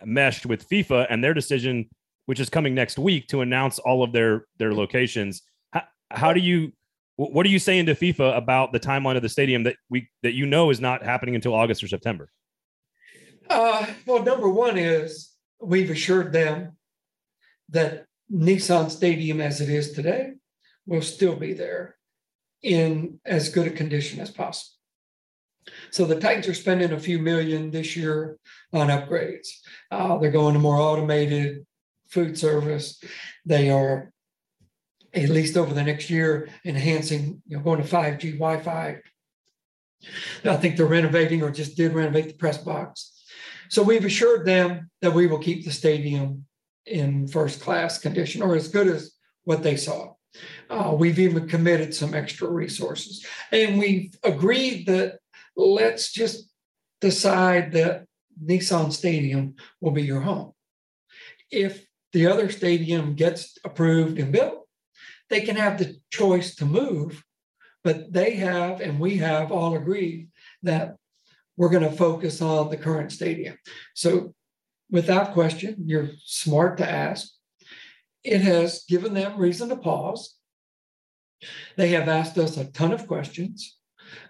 meshed with FIFA and their decision, which is coming next week, to announce all of their their locations? How, how do you what are you saying to FIFA about the timeline of the stadium that we that you know is not happening until August or September? Uh, well, number one is we've assured them that Nissan Stadium, as it is today, will still be there in as good a condition as possible. So the Titans are spending a few million this year on upgrades. Uh, they're going to more automated food service. They are at least over the next year, enhancing, you know, going to 5G Wi-Fi. I think they're renovating or just did renovate the press box. So we've assured them that we will keep the stadium in first class condition or as good as what they saw. Uh, we've even committed some extra resources. And we've agreed that let's just decide that Nissan Stadium will be your home. If the other stadium gets approved and built, they can have the choice to move, but they have, and we have all agreed that we're going to focus on the current stadium. So, without question, you're smart to ask. It has given them reason to pause. They have asked us a ton of questions.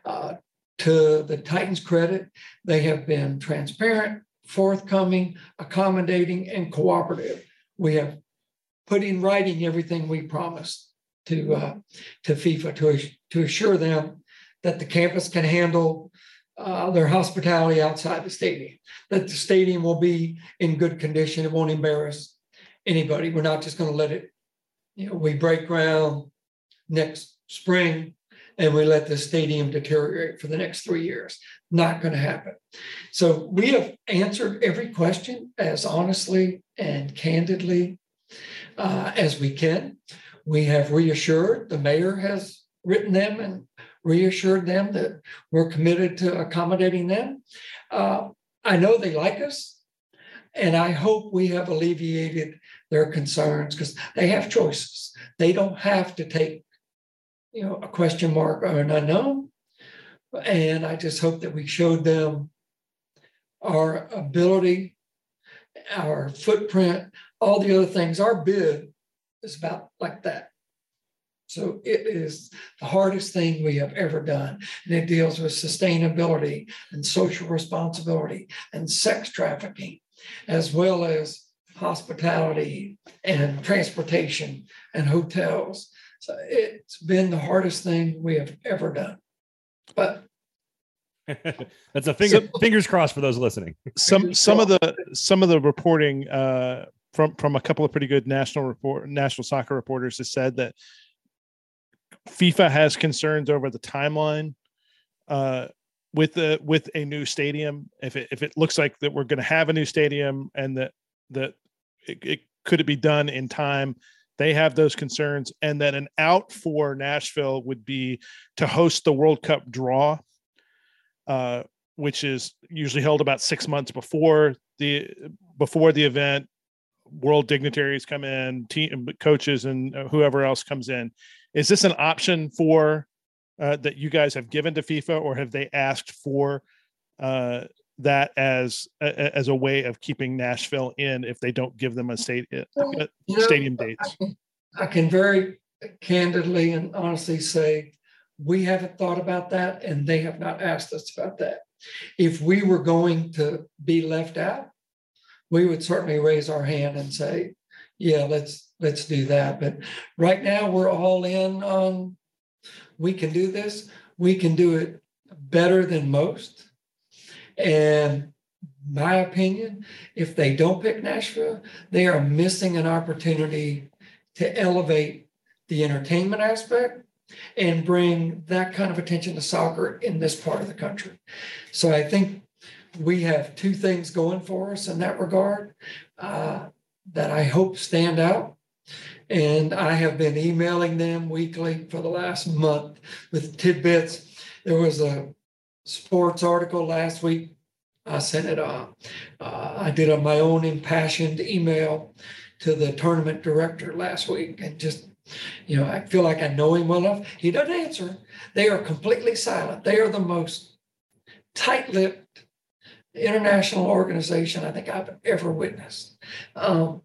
Uh, to the Titans' credit, they have been transparent, forthcoming, accommodating, and cooperative. We have put in writing everything we promised to uh, to FIFA to to assure them that the campus can handle uh, their hospitality outside the stadium. That the stadium will be in good condition. It won't embarrass anybody. We're not just going to let it. You know, we break ground next spring and we let the stadium deteriorate for the next three years. Not going to happen. So we have answered every question as honestly and candidly uh, as we can we have reassured, the mayor has written them and reassured them that we're committed to accommodating them. Uh, I know they like us, and I hope we have alleviated their concerns because they have choices. They don't have to take, you know, a question mark or an unknown. And I just hope that we showed them our ability, our footprint, all the other things. Our bid is about like that. So it is the hardest thing we have ever done. And it deals with sustainability and social responsibility and sex trafficking, as well as hospitality and transportation and hotels. So it's been the hardest thing we have ever done. But that's a finger, so, fingers crossed for those listening. Some some of the some of the reporting uh, from from a couple of pretty good national report national soccer reporters has said that FIFA has concerns over the timeline uh, with the with a new stadium. If it if it looks like that we're going to have a new stadium and that that it, it could it be done in time, they have those concerns, and that an out for Nashville would be to host the World Cup draw, uh, which is usually held about six months before the before the event. World dignitaries come in, team coaches, and whoever else comes in is this an option for uh, that you guys have given to FIFA, or have they asked for uh, that as as a way of keeping Nashville in if they don't give them a state uh, stadium dates? I can, I can very candidly and honestly say we haven't thought about that, and they have not asked us about that. If we were going to be left out, we would certainly raise our hand and say, "Yeah, let's let's do that. But right now, we're all in on we can do this. We can do it better than most. And my opinion, if they don't pick Nashville, they are missing an opportunity to elevate the entertainment aspect and bring that kind of attention to soccer in this part of the country. So I think we have two things going for us in that regard uh, that I hope stand out. And I have been emailing them weekly for the last month with tidbits. There was a sports article last week. I sent it on. Uh, I did a, my own impassioned email to the tournament director last week and just, you know, I feel like I know him well enough. He doesn't answer. They are completely silent. They are the most tight lipped international organization I think I've ever witnessed. Um,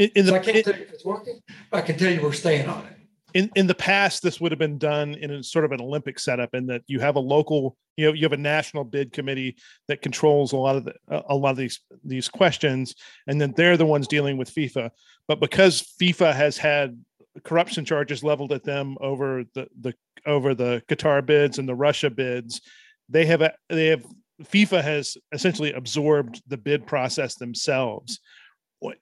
in, in the, so I can't tell you if it's working. I can tell you we're staying on it. In in the past, this would have been done in a sort of an Olympic setup, in that you have a local, you know, you have a national bid committee that controls a lot of the, a lot of these these questions, and then they're the ones dealing with FIFA. But because FIFA has had corruption charges leveled at them over the the over the Qatar bids and the Russia bids, they have a, they have FIFA has essentially absorbed the bid process themselves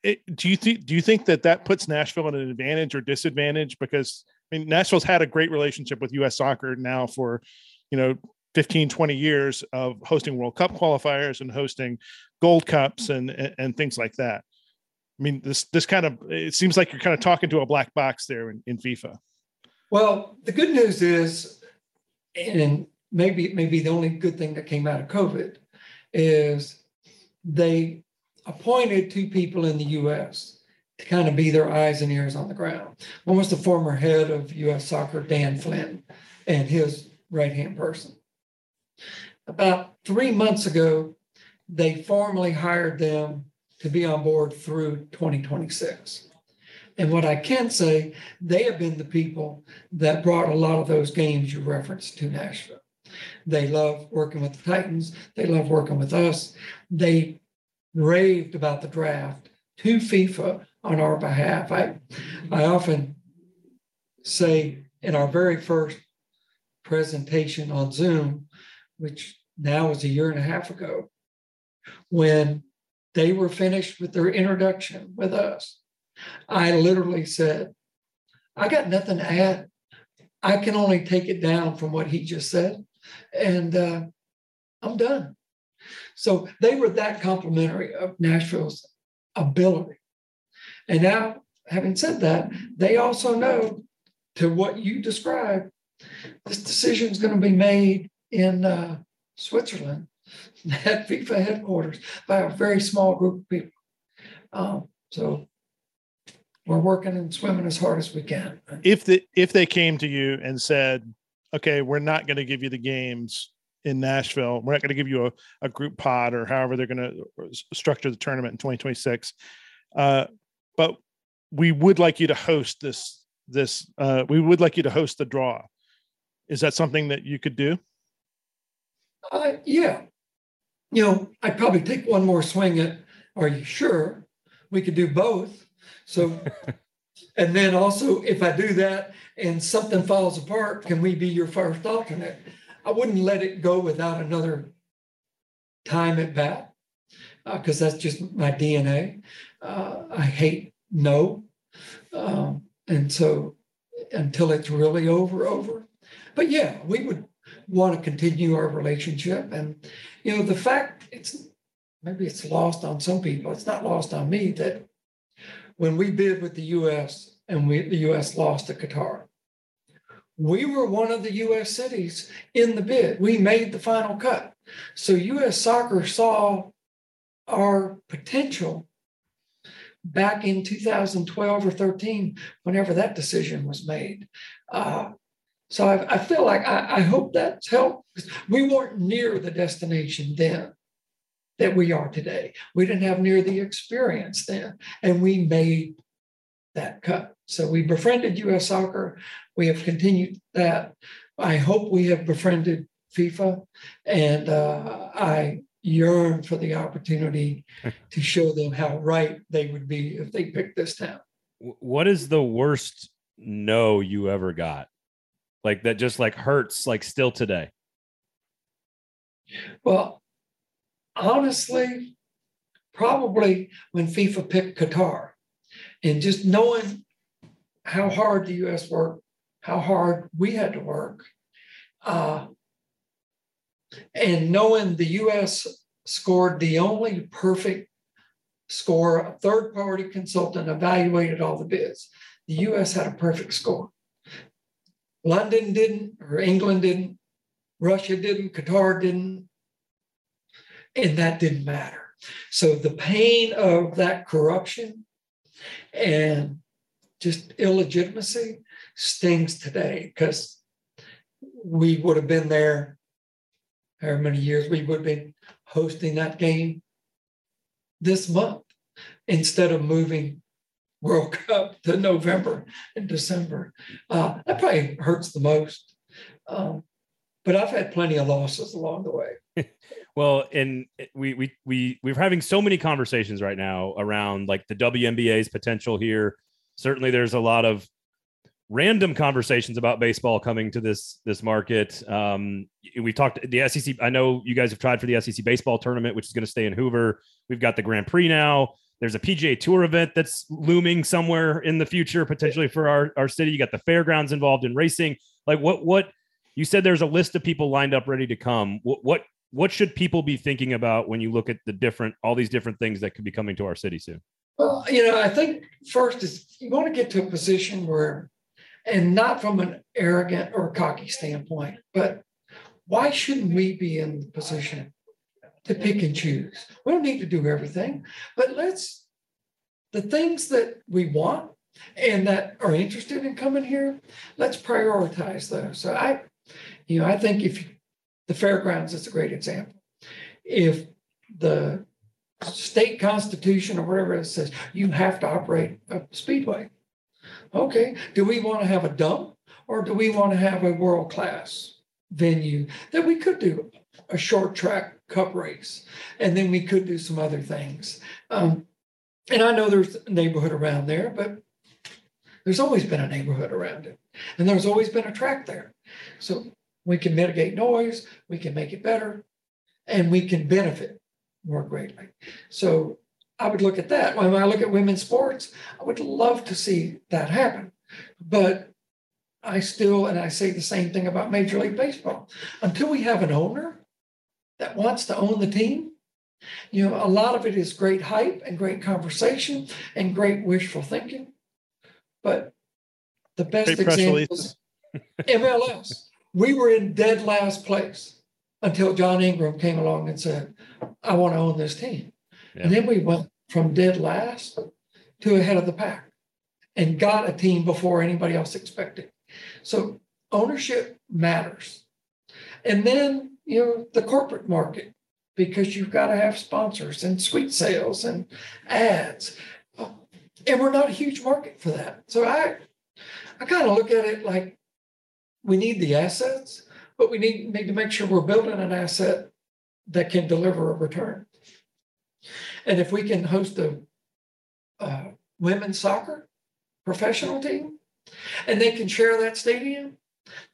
Eh, do you think do you think that that puts Nashville at an advantage or disadvantage? Because I mean, Nashville's had a great relationship with U.S. Soccer now for you know 15, 20 years of hosting World Cup qualifiers and hosting Gold Cups and, and, and things like that. I mean, this this kind of it seems like you're kind of talking to a black box there in, in FIFA. Well, the good news is, and maybe maybe the only good thing that came out of COVID is they appointed two people in the U.S. to kind of be their eyes and ears on the ground. One was the former head of U.S. Soccer, Dan Flynn, and his right hand person. About three months ago, they formally hired them to be on board through 2026. And what I can say, they have been the people that brought a lot of those games you referenced to Nashville. They love working with the Titans. They love working with us. They raved about the draft to FIFA on our behalf. I, I often say in our very first presentation on Zoom, which now was a year and a half ago, when they were finished with their introduction with us, I literally said, I got nothing to add. I can only take it down from what he just said, and uh, I'm done. So they were that complimentary of Nashville's ability. And now, having said that, they also know to what you described, this decision is going to be made in uh, Switzerland at FIFA headquarters by a very small group of people. Um, so we're working and swimming as hard as we can. If the if they came to you and said, okay, we're not going to give you the games in Nashville. We're not going to give you a, a group pod or however they're going to structure the tournament in 2026. Uh, but we would like you to host this. This uh, we would like you to host the draw. Is that something that you could do? Uh, yeah. You know, I'd probably take one more swing at. Are you sure we could do both? So, and then also, if I do that and something falls apart, can we be your first alternate? I wouldn't let it go without another time at bat because uh, that's just my DNA. Uh, I hate no. Um, and so until it's really over, over. But yeah, we would want to continue our relationship. And, you know, the fact it's maybe it's lost on some people, it's not lost on me that when we bid with the US and we, the US lost to Qatar, we were one of the US cities in the bid. We made the final cut. So US soccer saw our potential back in 2012 or 13, whenever that decision was made. Uh, so I, I, feel like I, I hope that's helped. We weren't near the destination then that we are today. We didn't have near the experience then, and we made that cut. So we befriended US Soccer. We have continued that. I hope we have befriended FIFA, and uh, I yearn for the opportunity to show them how right they would be if they picked this town. What is the worst no you ever got? Like that just like hurts like still today? Well, honestly, probably when FIFA picked Qatar and just knowing how hard the US worked, how hard we had to work. Uh, and knowing the US scored the only perfect score, a third party consultant evaluated all the bids. The US had a perfect score. London didn't, or England didn't, Russia didn't, Qatar didn't, and that didn't matter. So the pain of that corruption and just illegitimacy stings today because we would have been there however many years we would have been hosting that game this month instead of moving World Cup to November and December. Uh, that probably hurts the most. Um, but I've had plenty of losses along the way. well, and we we we we're having so many conversations right now around like the WNBA's potential here certainly there's a lot of random conversations about baseball coming to this this market. Um, we talked the SEC. I know you guys have tried for the SEC baseball tournament, which is going to stay in Hoover. We've got the Grand Prix now. There's a PGA Tour event that's looming somewhere in the future, potentially for our, our city. You got the fairgrounds involved in racing. Like what what you said? There's a list of people lined up ready to come. What what what should people be thinking about when you look at the different all these different things that could be coming to our city soon? Well, you know, I think first is you want to get to a position where, and not from an arrogant or cocky standpoint, but why shouldn't we be in the position to pick and choose? We don't need to do everything, but let's, the things that we want and that are interested in coming here, let's prioritize those. So I, you know, I think if the fairgrounds is a great example. If the state constitution or whatever it says you have to operate a speedway. Okay, do we want to have a dump or do we want to have a world class venue that we could do a short track cup race and then we could do some other things? Um, and I know there's a neighborhood around there, but there's always been a neighborhood around it and there's always been a track there. So we can mitigate noise, we can make it better, and we can benefit more greatly. So I would look at that. When I look at women's sports, I would love to see that happen. But I still, and I say the same thing about Major League Baseball, until we have an owner that wants to own the team, you know, a lot of it is great hype and great conversation and great wishful thinking. But the best example is MLS. We were in dead last place until John Ingram came along and said, I want to own this team. Yeah. And then we went from dead last to ahead of the pack and got a team before anybody else expected. So ownership matters. And then, you know, the corporate market, because you've got to have sponsors and sweet sales and ads. And we're not a huge market for that. So I I kind of look at it like we need the assets, but we need, need to make sure we're building an asset that can deliver a return. And if we can host a uh, women's soccer professional team and they can share that stadium,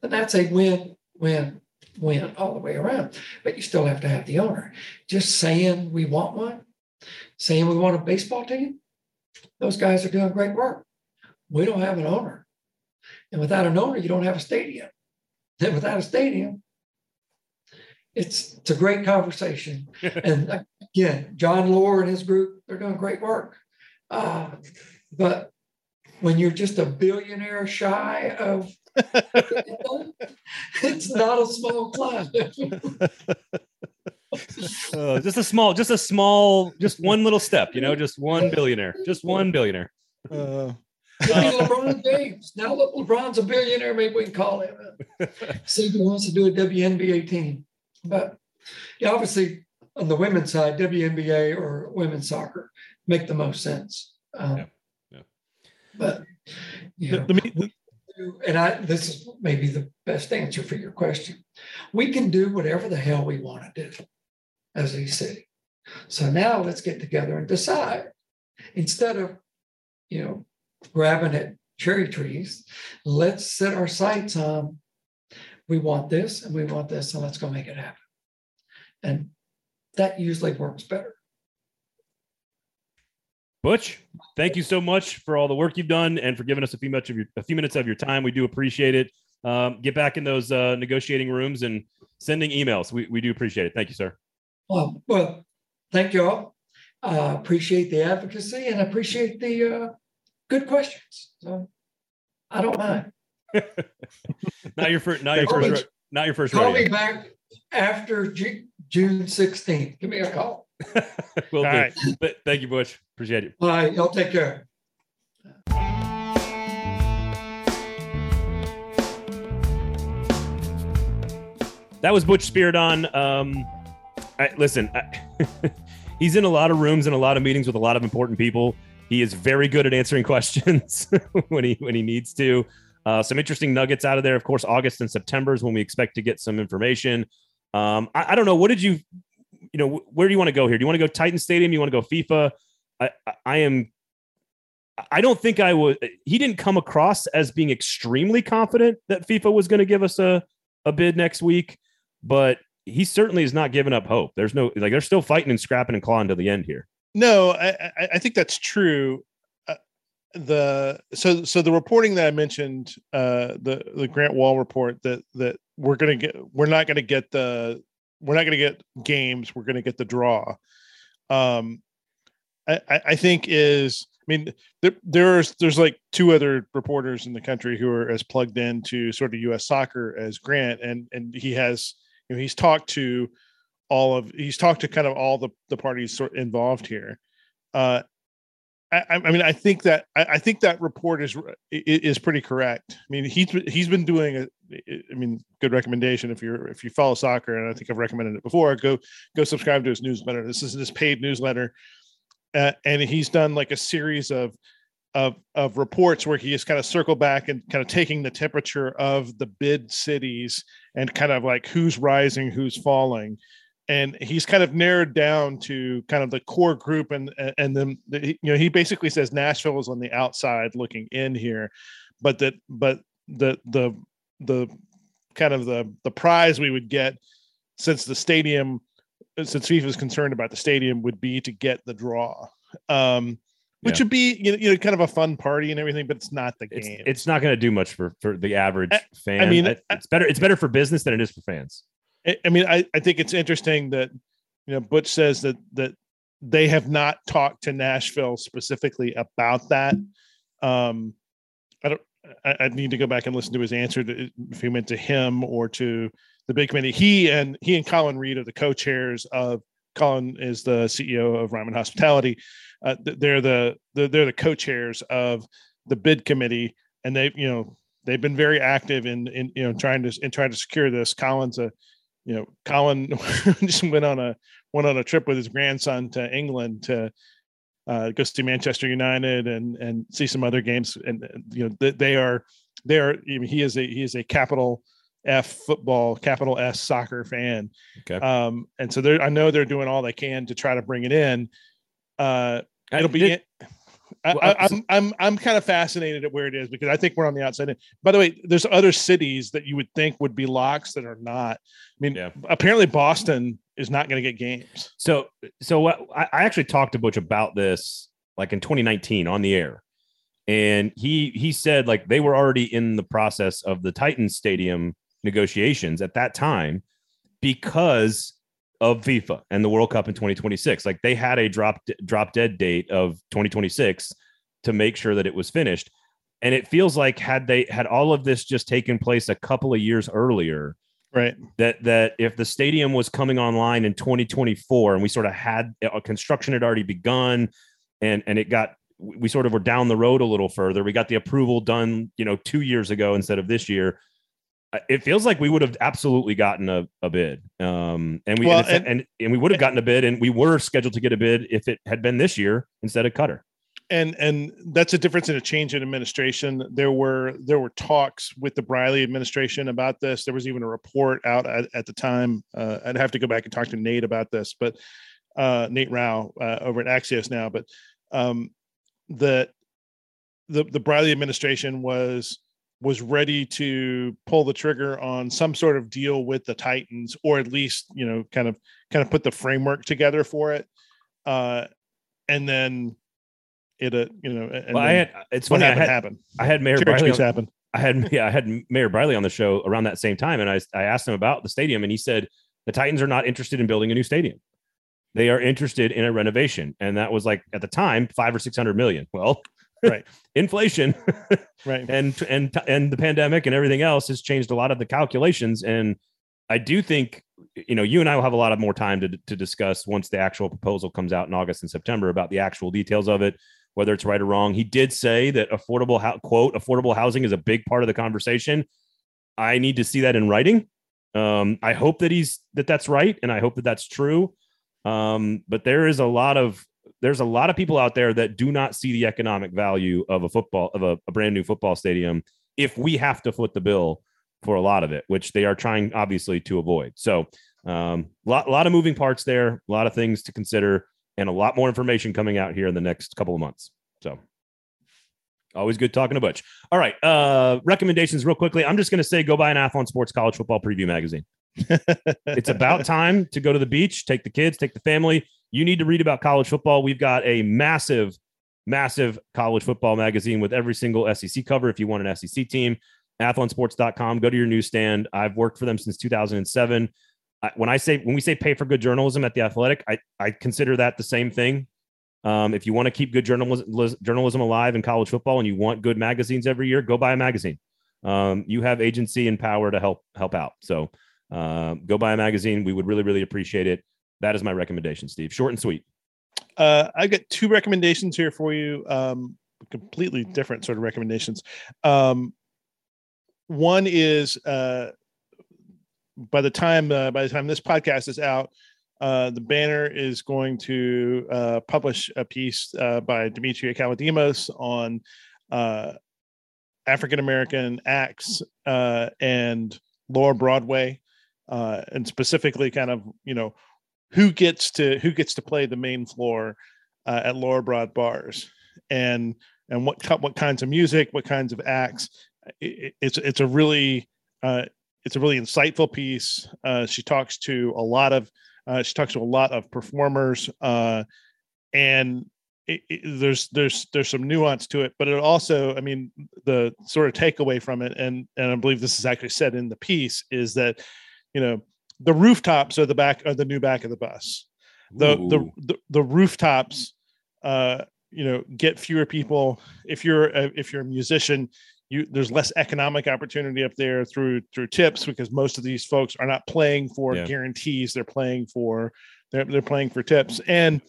then that's a win, win, win all the way around. But you still have to have the owner. Just saying we want one, saying we want a baseball team, those guys are doing great work. We don't have an owner. And without an owner, you don't have a stadium. And without a stadium, it's it's a great conversation. and again, John Loar and his group, they're doing great work. Uh, but when you're just a billionaire shy of it's not a small climb. uh, just a small, just a small, just one little step, you know, just one billionaire, just one billionaire. Uh, Maybe LeBron James. Now that LeBron's a billionaire, maybe we can call him. See if he wants to do a WNBA team. But yeah, obviously on the women's side, WNBA or women's soccer make the most sense. Um, yeah. yeah. But you know, and I this is maybe the best answer for your question. We can do whatever the hell we want to do as a city. So now let's get together and decide instead of you know grabbing at cherry trees, let's set our sights on we want this and we want this, and let's go make it happen. And that usually works better. Butch, thank you so much for all the work you've done and for giving us a few much of your a few minutes of your time. We do appreciate it. Um, get back in those uh, negotiating rooms and sending emails. We, we do appreciate it. Thank you, sir. Well, well thank you all. Uh, appreciate the advocacy and appreciate the uh, good questions. So I don't mind. not your first. Not your first. not your first. Call radio. me back after G- June 16th. Give me a call. Will do. Right. But thank you, Butch. Appreciate it. All right. Y'all take care. That was Butch Spyridon. Um, I, listen, I, he's in a lot of rooms and a lot of meetings with a lot of important people. He is very good at answering questions when he when he needs to. Uh, some interesting nuggets out of there. Of course, August and September is when we expect to get some information. Um, I, I, don't know. What did you, you know, where do you want to go here? Do you want to go Titan Stadium? You want to go FIFA? I, I, I am. I don't think I would. He didn't come across as being extremely confident that FIFA was going to give us a a bid next week, but he certainly is not giving up hope. There's no like they're still fighting and scrapping and clawing to the end here. No, I, I think that's true. Uh, the so so the reporting that I mentioned, uh, the the Grant Wahl report that that we're gonna get, we're not gonna get the we're not gonna get games, we're gonna get the draw. Um, I I think is I mean there, there's there's like two other reporters in the country who are as plugged into sort of U.S. soccer as Grant, and and he has you know he's talked to all of he's talked to kind of all the the parties sort involved here. Uh, I, I mean, I think that I, I, think that report is is pretty correct. I mean, he's he's been doing a, I mean, good recommendation if you're if you follow soccer, and I think I've recommended it before. Go go subscribe to his newsletter. This is his paid newsletter, uh, and he's done like a series of of of reports where he has kind of circled back and kind of taking the temperature of the bid cities and kind of like who's rising, who's falling, and he's kind of narrowed down to kind of the core group and and then you know he basically says Nashville is on the outside looking in here but that but the the the kind of the the prize we would get since the stadium since FIFA is concerned about the stadium would be to get the draw um which yeah. would be you know, you know kind of a fun party and everything but it's not the game. it's, it's not going to do much for for the average I, fan. i mean it's better it's better for business than it is for fans I mean, I, I think it's interesting that you know Butch says that that they have not talked to Nashville specifically about that. Um, I don't. I, I need to go back and listen to his answer to, if he meant to him or to the big committee. He and he and Colin Reed are the co-chairs of. Colin is the CEO of Ryman Hospitality. Uh, they're the they're the co-chairs of the bid committee, and they you know they've been very active in in you know trying to in trying to secure this. Colin's a you know Colin just went on a went on a trip with his grandson to England to uh, go see Manchester United and and see some other games. And you know they, they are they are. I mean, he is a he is a capital F football, capital S soccer fan. Okay. Um, and so they're I know they're doing all they can to try to bring it in. Uh, it'll be. did- I, uh, I'm I'm I'm kind of fascinated at where it is because I think we're on the outside. By the way, there's other cities that you would think would be locks that are not. I mean, Yeah. apparently Boston is not going to get games. So, so what I, I actually talked to Butch about this like in 2019 on the air, and he he said like they were already in the process of the Titans Stadium negotiations at that time because of FIFA and the World Cup in 2026. Like they had a drop drop dead date of 2026 to make sure that it was finished. And it feels like had they had all of this just taken place a couple of years earlier, Right. that that if the stadium was coming online in 2024 and we sort of had uh, construction had already begun and and it got we sort of were down the road a little further we got the approval done you know two years ago instead of this year it feels like we would have absolutely gotten a, a bid um and we Well, and, and- and, and we would have gotten a bid and we were scheduled to get a bid if it had been this year instead of Qatar. And and that's a difference in a change in administration. There were there were talks with the briley administration about this. There was even a report out at, at the time. Uh, i'd have to go back and talk to nate about this but uh, nate Rau uh, over at axios now but um, that the the briley administration was was ready to pull the trigger on some sort of deal with the titans or at least you know kind of kind of put the framework together for it uh, and then it uh, you know and well, I had, it's what funny I happened had, happened I had mayor Church Briley on- happened I had yeah, I had Mayor Briley on the show around that same time, and I I asked him about the stadium, and he said the Titans are not interested in building a new stadium. They are interested in a renovation, and that was like at the time five or six hundred million. Well, Right. inflation right and and and the pandemic and everything else has changed a lot of the calculations, and I do think you know you and I will have a lot of more time to to discuss once the actual proposal comes out in August and September about the actual details of it whether it's right or wrong. He did say that affordable quote affordable housing is a big part of the conversation. I need to see that in writing. Um, I hope that he's that that's right, and I hope that that's true. Um, but there is a lot of there's a lot of people out there that do not see the economic value of a football of a, a brand new football stadium if we have to foot the bill for a lot of it, which they are trying obviously to avoid. So, um, a lot lot of moving parts there, a lot of things to consider and a lot more information coming out here in the next couple of months. So always good talking to Butch. All right. Uh recommendations real quickly. I'm just gonna say go buy an Athlon Sports College Football Preview magazine. It's about time to go to the beach, take the kids, take the family. You need to read about college football. We've got a massive, massive college football magazine with every single SEC cover. If you want an SEC team, athlonsports.com, go to your newsstand. I've worked for them since 2007 I- when I say when we say pay for good journalism at the Athletic, I I consider that the same thing. Um, if you want to keep good journalism journalism alive in college football and you want good magazines every year, go buy a magazine. Um, you have agency and power to help help out. So uh, go buy a magazine. We would really really appreciate it. That is my recommendation, Steve. Short and sweet. uh, i got two recommendations here for you um, completely different sort of recommendations um, one is uh, by the time uh, by the time this podcast is out uh, the banner is going to uh, publish a piece uh, by Demetria Kalodimos on uh, African American acts uh, and Lower Broadway, uh, and specifically, kind of you know who gets to who gets to play the main floor uh, at Lower Broad bars, and and what what kinds of music, what kinds of acts. It- it's it's a really uh, it's a really insightful piece. Uh, she talks to a lot of uh, she talks to a lot of performers, uh, and it, it- there's there's there's some nuance to it, but it also, I mean, the sort of takeaway from it, and and I believe this is actually said in the piece, is that you know the rooftops are the back are the new back of the bus. The the the, the rooftops, uh, you know, get fewer people. If you're a, if you're a musician, you there's less economic opportunity up there through through tips because most of these folks are not playing for Yeah. guarantees they're playing for they're, they're playing for tips and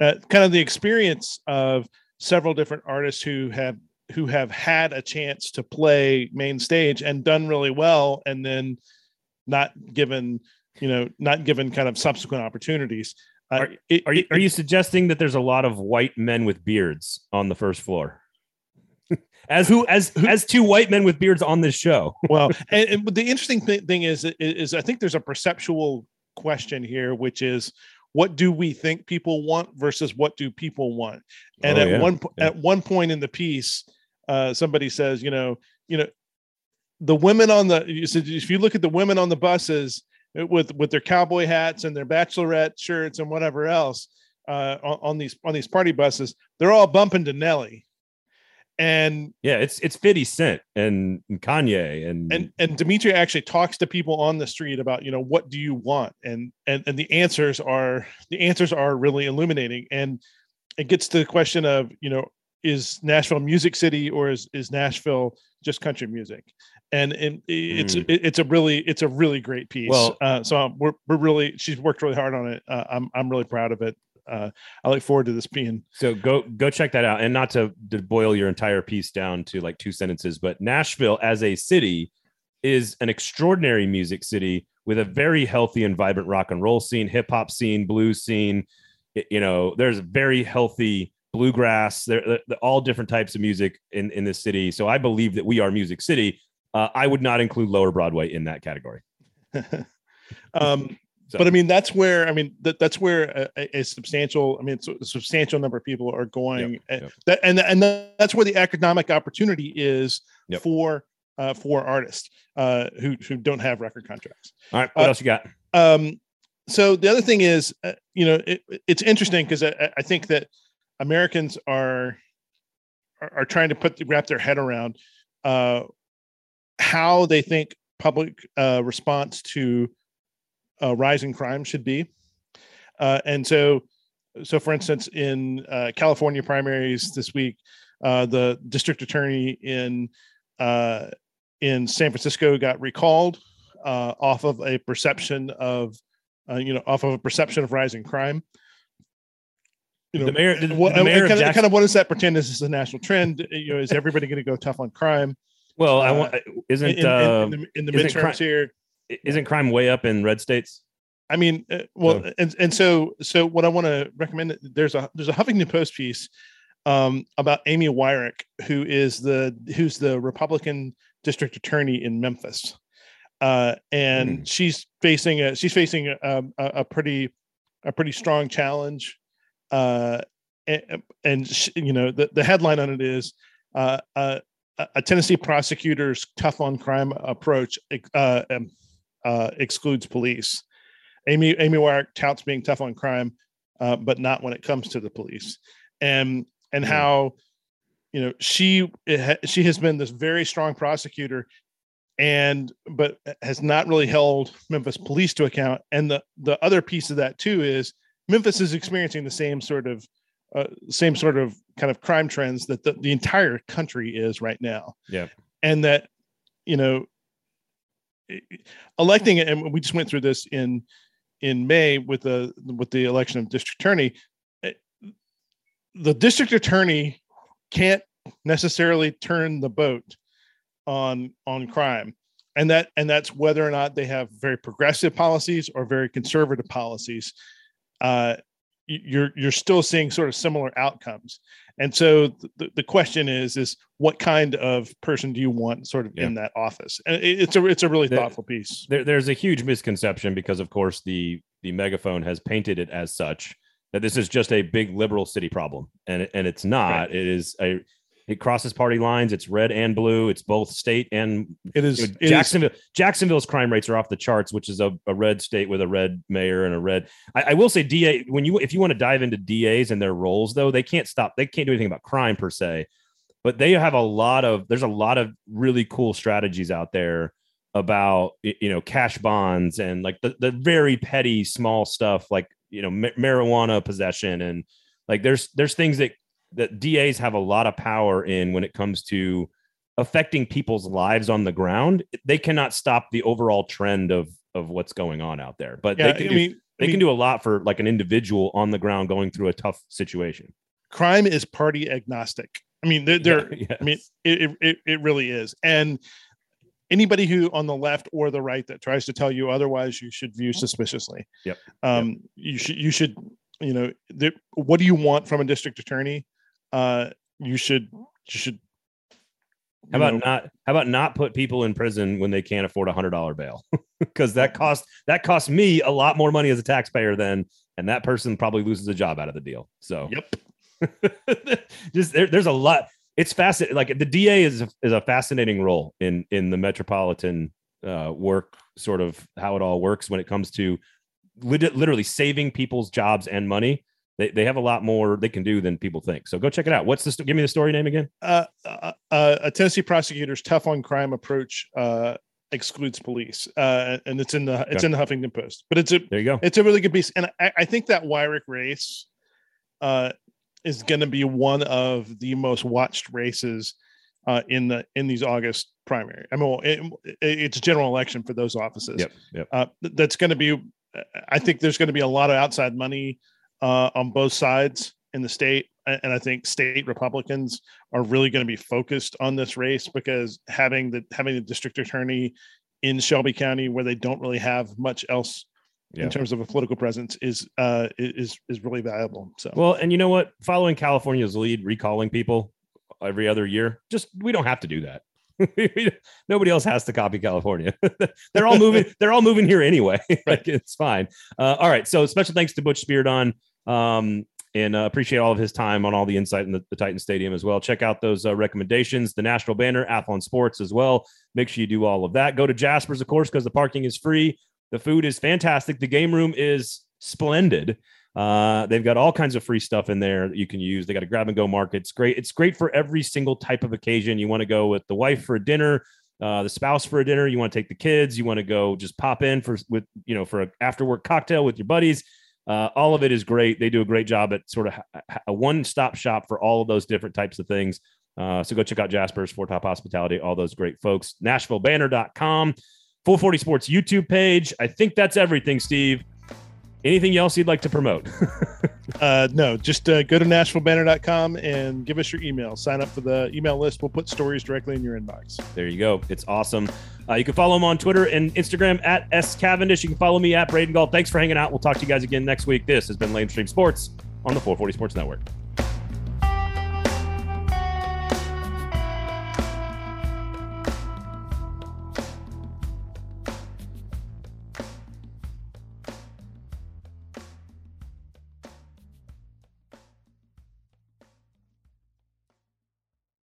uh, kind of the experience of several different artists who have who have had a chance to play main stage and done really well, and then not given you know not given kind of subsequent opportunities. Uh, Are, it- Are you are you suggesting that there's a lot of white men with beards on the first floor? as who as as two white men with beards on this show. well, and, and the interesting thi- thing is, is I think there's a perceptual question here, which is what do we think people want versus what do people want? And Oh, at yeah, one yeah. at one point in the piece, uh, somebody says, you know, you know, the women on the you said if you look at the women on the buses uh, with with their cowboy hats and their bachelorette shirts and whatever else uh, on, on these on these party buses, they're all bumping to Nelly. And Yeah, it's it's 50 Cent and Kanye and, and and Demetria actually talks to people on the street about you know what do you want and and and the answers are the answers are really illuminating and it gets to the question of you know is Nashville music city or is is Nashville just country music. And and it's Mm. it's a really it's a really great piece. Well- uh, so we're, we're really she's worked really hard on it. Uh, I'm I'm really proud of it. Uh, I look forward to this being So go go check that out, and not to, to boil your entire piece down to like two sentences, but Nashville as a city is an extraordinary music city with a very healthy and vibrant rock and roll scene, hip hop scene, blues scene. You know, there's a very healthy bluegrass. There- there- all different types of music in in this city. So I believe that we are Music City. Uh, I would not include Lower Broadway in that category. um, So- but I mean, that's where I mean that that's where a, a- substantial, I mean, a substantial number of people are going. yep. That and and that's where the economic opportunity is Yep. for uh, for artists uh, who who don't have record contracts. All right, what Uh, else you got? Um, so the other thing is, uh, you know, it, it's interesting because I, I think that Americans are are, trying to put wrap their head around uh, how they think public uh, response to uh, rising crime should be, uh, and so so for instance, in uh, California primaries this week, uh, the district attorney in in San Francisco got recalled off of a perception of you know off of a perception of rising crime. You know, The mayor- the- what, the mayor kind, of, Jackson- kind of what does that pretend this is a national trend? You know, is everybody going to go tough on crime? Well, I uh, want isn't in- in- uh, in the, in the isn't midterms crime- here, isn't crime way up in red states? I mean, uh, well, and and so so what I want to recommend there's a there's a Huffington Post piece um, about Amy Weirich, who is the who's the Republican district attorney in Memphis, uh, and Hmm. she's facing a she's facing a, a, a pretty a pretty strong challenge, uh, and, and you know the the headline on it is. Uh, uh, a- Tennessee prosecutor's tough on crime approach uh, um, uh, excludes police. Amy Amy Weirich touts being tough on crime, uh, but not when it comes to the police, and and Hmm. how you know she she has been this very strong prosecutor, and but has not really held Memphis police to account. And the the other piece of that too is Memphis is experiencing the same sort of uh, same sort of kind of crime trends that the, the entire country is right now. Yeah. and that you know electing and we just went through this in in May with the with the election of district attorney. eh, The district attorney can't necessarily turn the boat on on crime, and that and that's whether or not they have very progressive policies or very conservative policies. Uh, you're you're still seeing sort of similar outcomes, and so the, the question is is what kind of person do you want sort of in that office? And it's a it's a really The- thoughtful piece. there, there's a huge misconception because of course the the megaphone has painted it as such that this is just a big liberal city problem and and it's not Right. it is a it crosses party lines. It's red and blue. It's both state and It is you know, it is- jacksonville jacksonville's crime rates are off the charts which is a, a red state with a red mayor and a red I, I will say da when you if you want to dive into das and their roles though they can't stop they can't do anything about crime per se but they have a lot of there's a lot of really cool strategies out there about you know cash bonds and like the, the very petty small stuff like you know ma- marijuana possession and like there's there's things that that DAs have a lot of power in when it comes to affecting people's lives on the ground they cannot stop the overall trend of of what's going on out there but yeah, they can I do, mean, they I mean, can do a lot for like an individual on the ground going through a tough situation crime is party agnostic. I mean, they're, they're Yeah, I mean, it, it it really is. And anybody who on the left or the right that tries to tell you otherwise, you should view suspiciously. Yep. Um, you should you should you know the, what do you want from a district attorney? Uh, you should you should. How about know, not? How about not put people in prison when they can't afford a hundred dollar bail? Because that cost that costs me a lot more money as a taxpayer than, and that person probably loses a job out of the deal. So Yep. just there, there's a lot. It's fascinating. Like the DA is a, is a fascinating role in in the metropolitan uh, work, sort of how it all works when it comes to lit- literally saving people's jobs and money. They, they have a lot more they can do than people think. So go check it out. What's the give me the story name again? uh, uh, uh, a Tennessee prosecutor's tough on crime approach uh, excludes police, uh, and it's in the it's Okay. in the Huffington Post. But it's a There you go. it's a really good piece, and I, I think that Weirich race uh, is going to be one of the most watched races uh, in the in these August primary. I mean, well, it, it's a general election for those offices. Yep. Yep. Uh, that's going to be. I think there's going to be a lot of outside money uh, on both sides in the state, and I think state Republicans are really going to be focused on this race because having the having the district attorney in Shelby County, where they don't really have much else Yeah. in terms of a political presence, is uh, is is really valuable. So Well, and you know what? Following California's lead, recalling people every other year, just we don't have to do that. Nobody else has to copy California. they're all moving. They're all moving here anyway. like it's fine. Uh, all right. So special thanks to Butch Spyridon. Um, and uh, appreciate all of his time on all the insight in the, the Titan Stadium as well. Check out those uh, recommendations, the Nashville Banner, Athlon Sports as well. Make sure you do all of that. Go to Jasper's, of course, because the parking is free. The food is fantastic. The game room is splendid. Uh, they've got all kinds of free stuff in there that you can use. They got a grab and go market. It's great. It's great for every single type of occasion. You want to go with the wife for a dinner, uh, the spouse for a dinner. You want to take the kids. You want to go just pop in for with you know for an after work cocktail with your buddies. Uh, all of it is great. They do a great job at sort of a one stop shop for all of those different types of things. Uh, so go check out Jasper's, Four Top Hospitality, all those great folks. NashvilleBanner.com, 440 Sports YouTube page. I think that's everything, Steve. Anything else you'd like to promote? uh, no, just uh, go to NashvilleBanner.com and give us your email. Sign up for the email list. We'll put stories directly in your inbox. There you go. It's awesome. Uh, you can follow him on Twitter and Instagram at S Cavendish. You can follow me at Braden Gall. Thanks for hanging out. We'll talk to you guys again next week. This has been Lamestream Sports on the 440 Sports Network.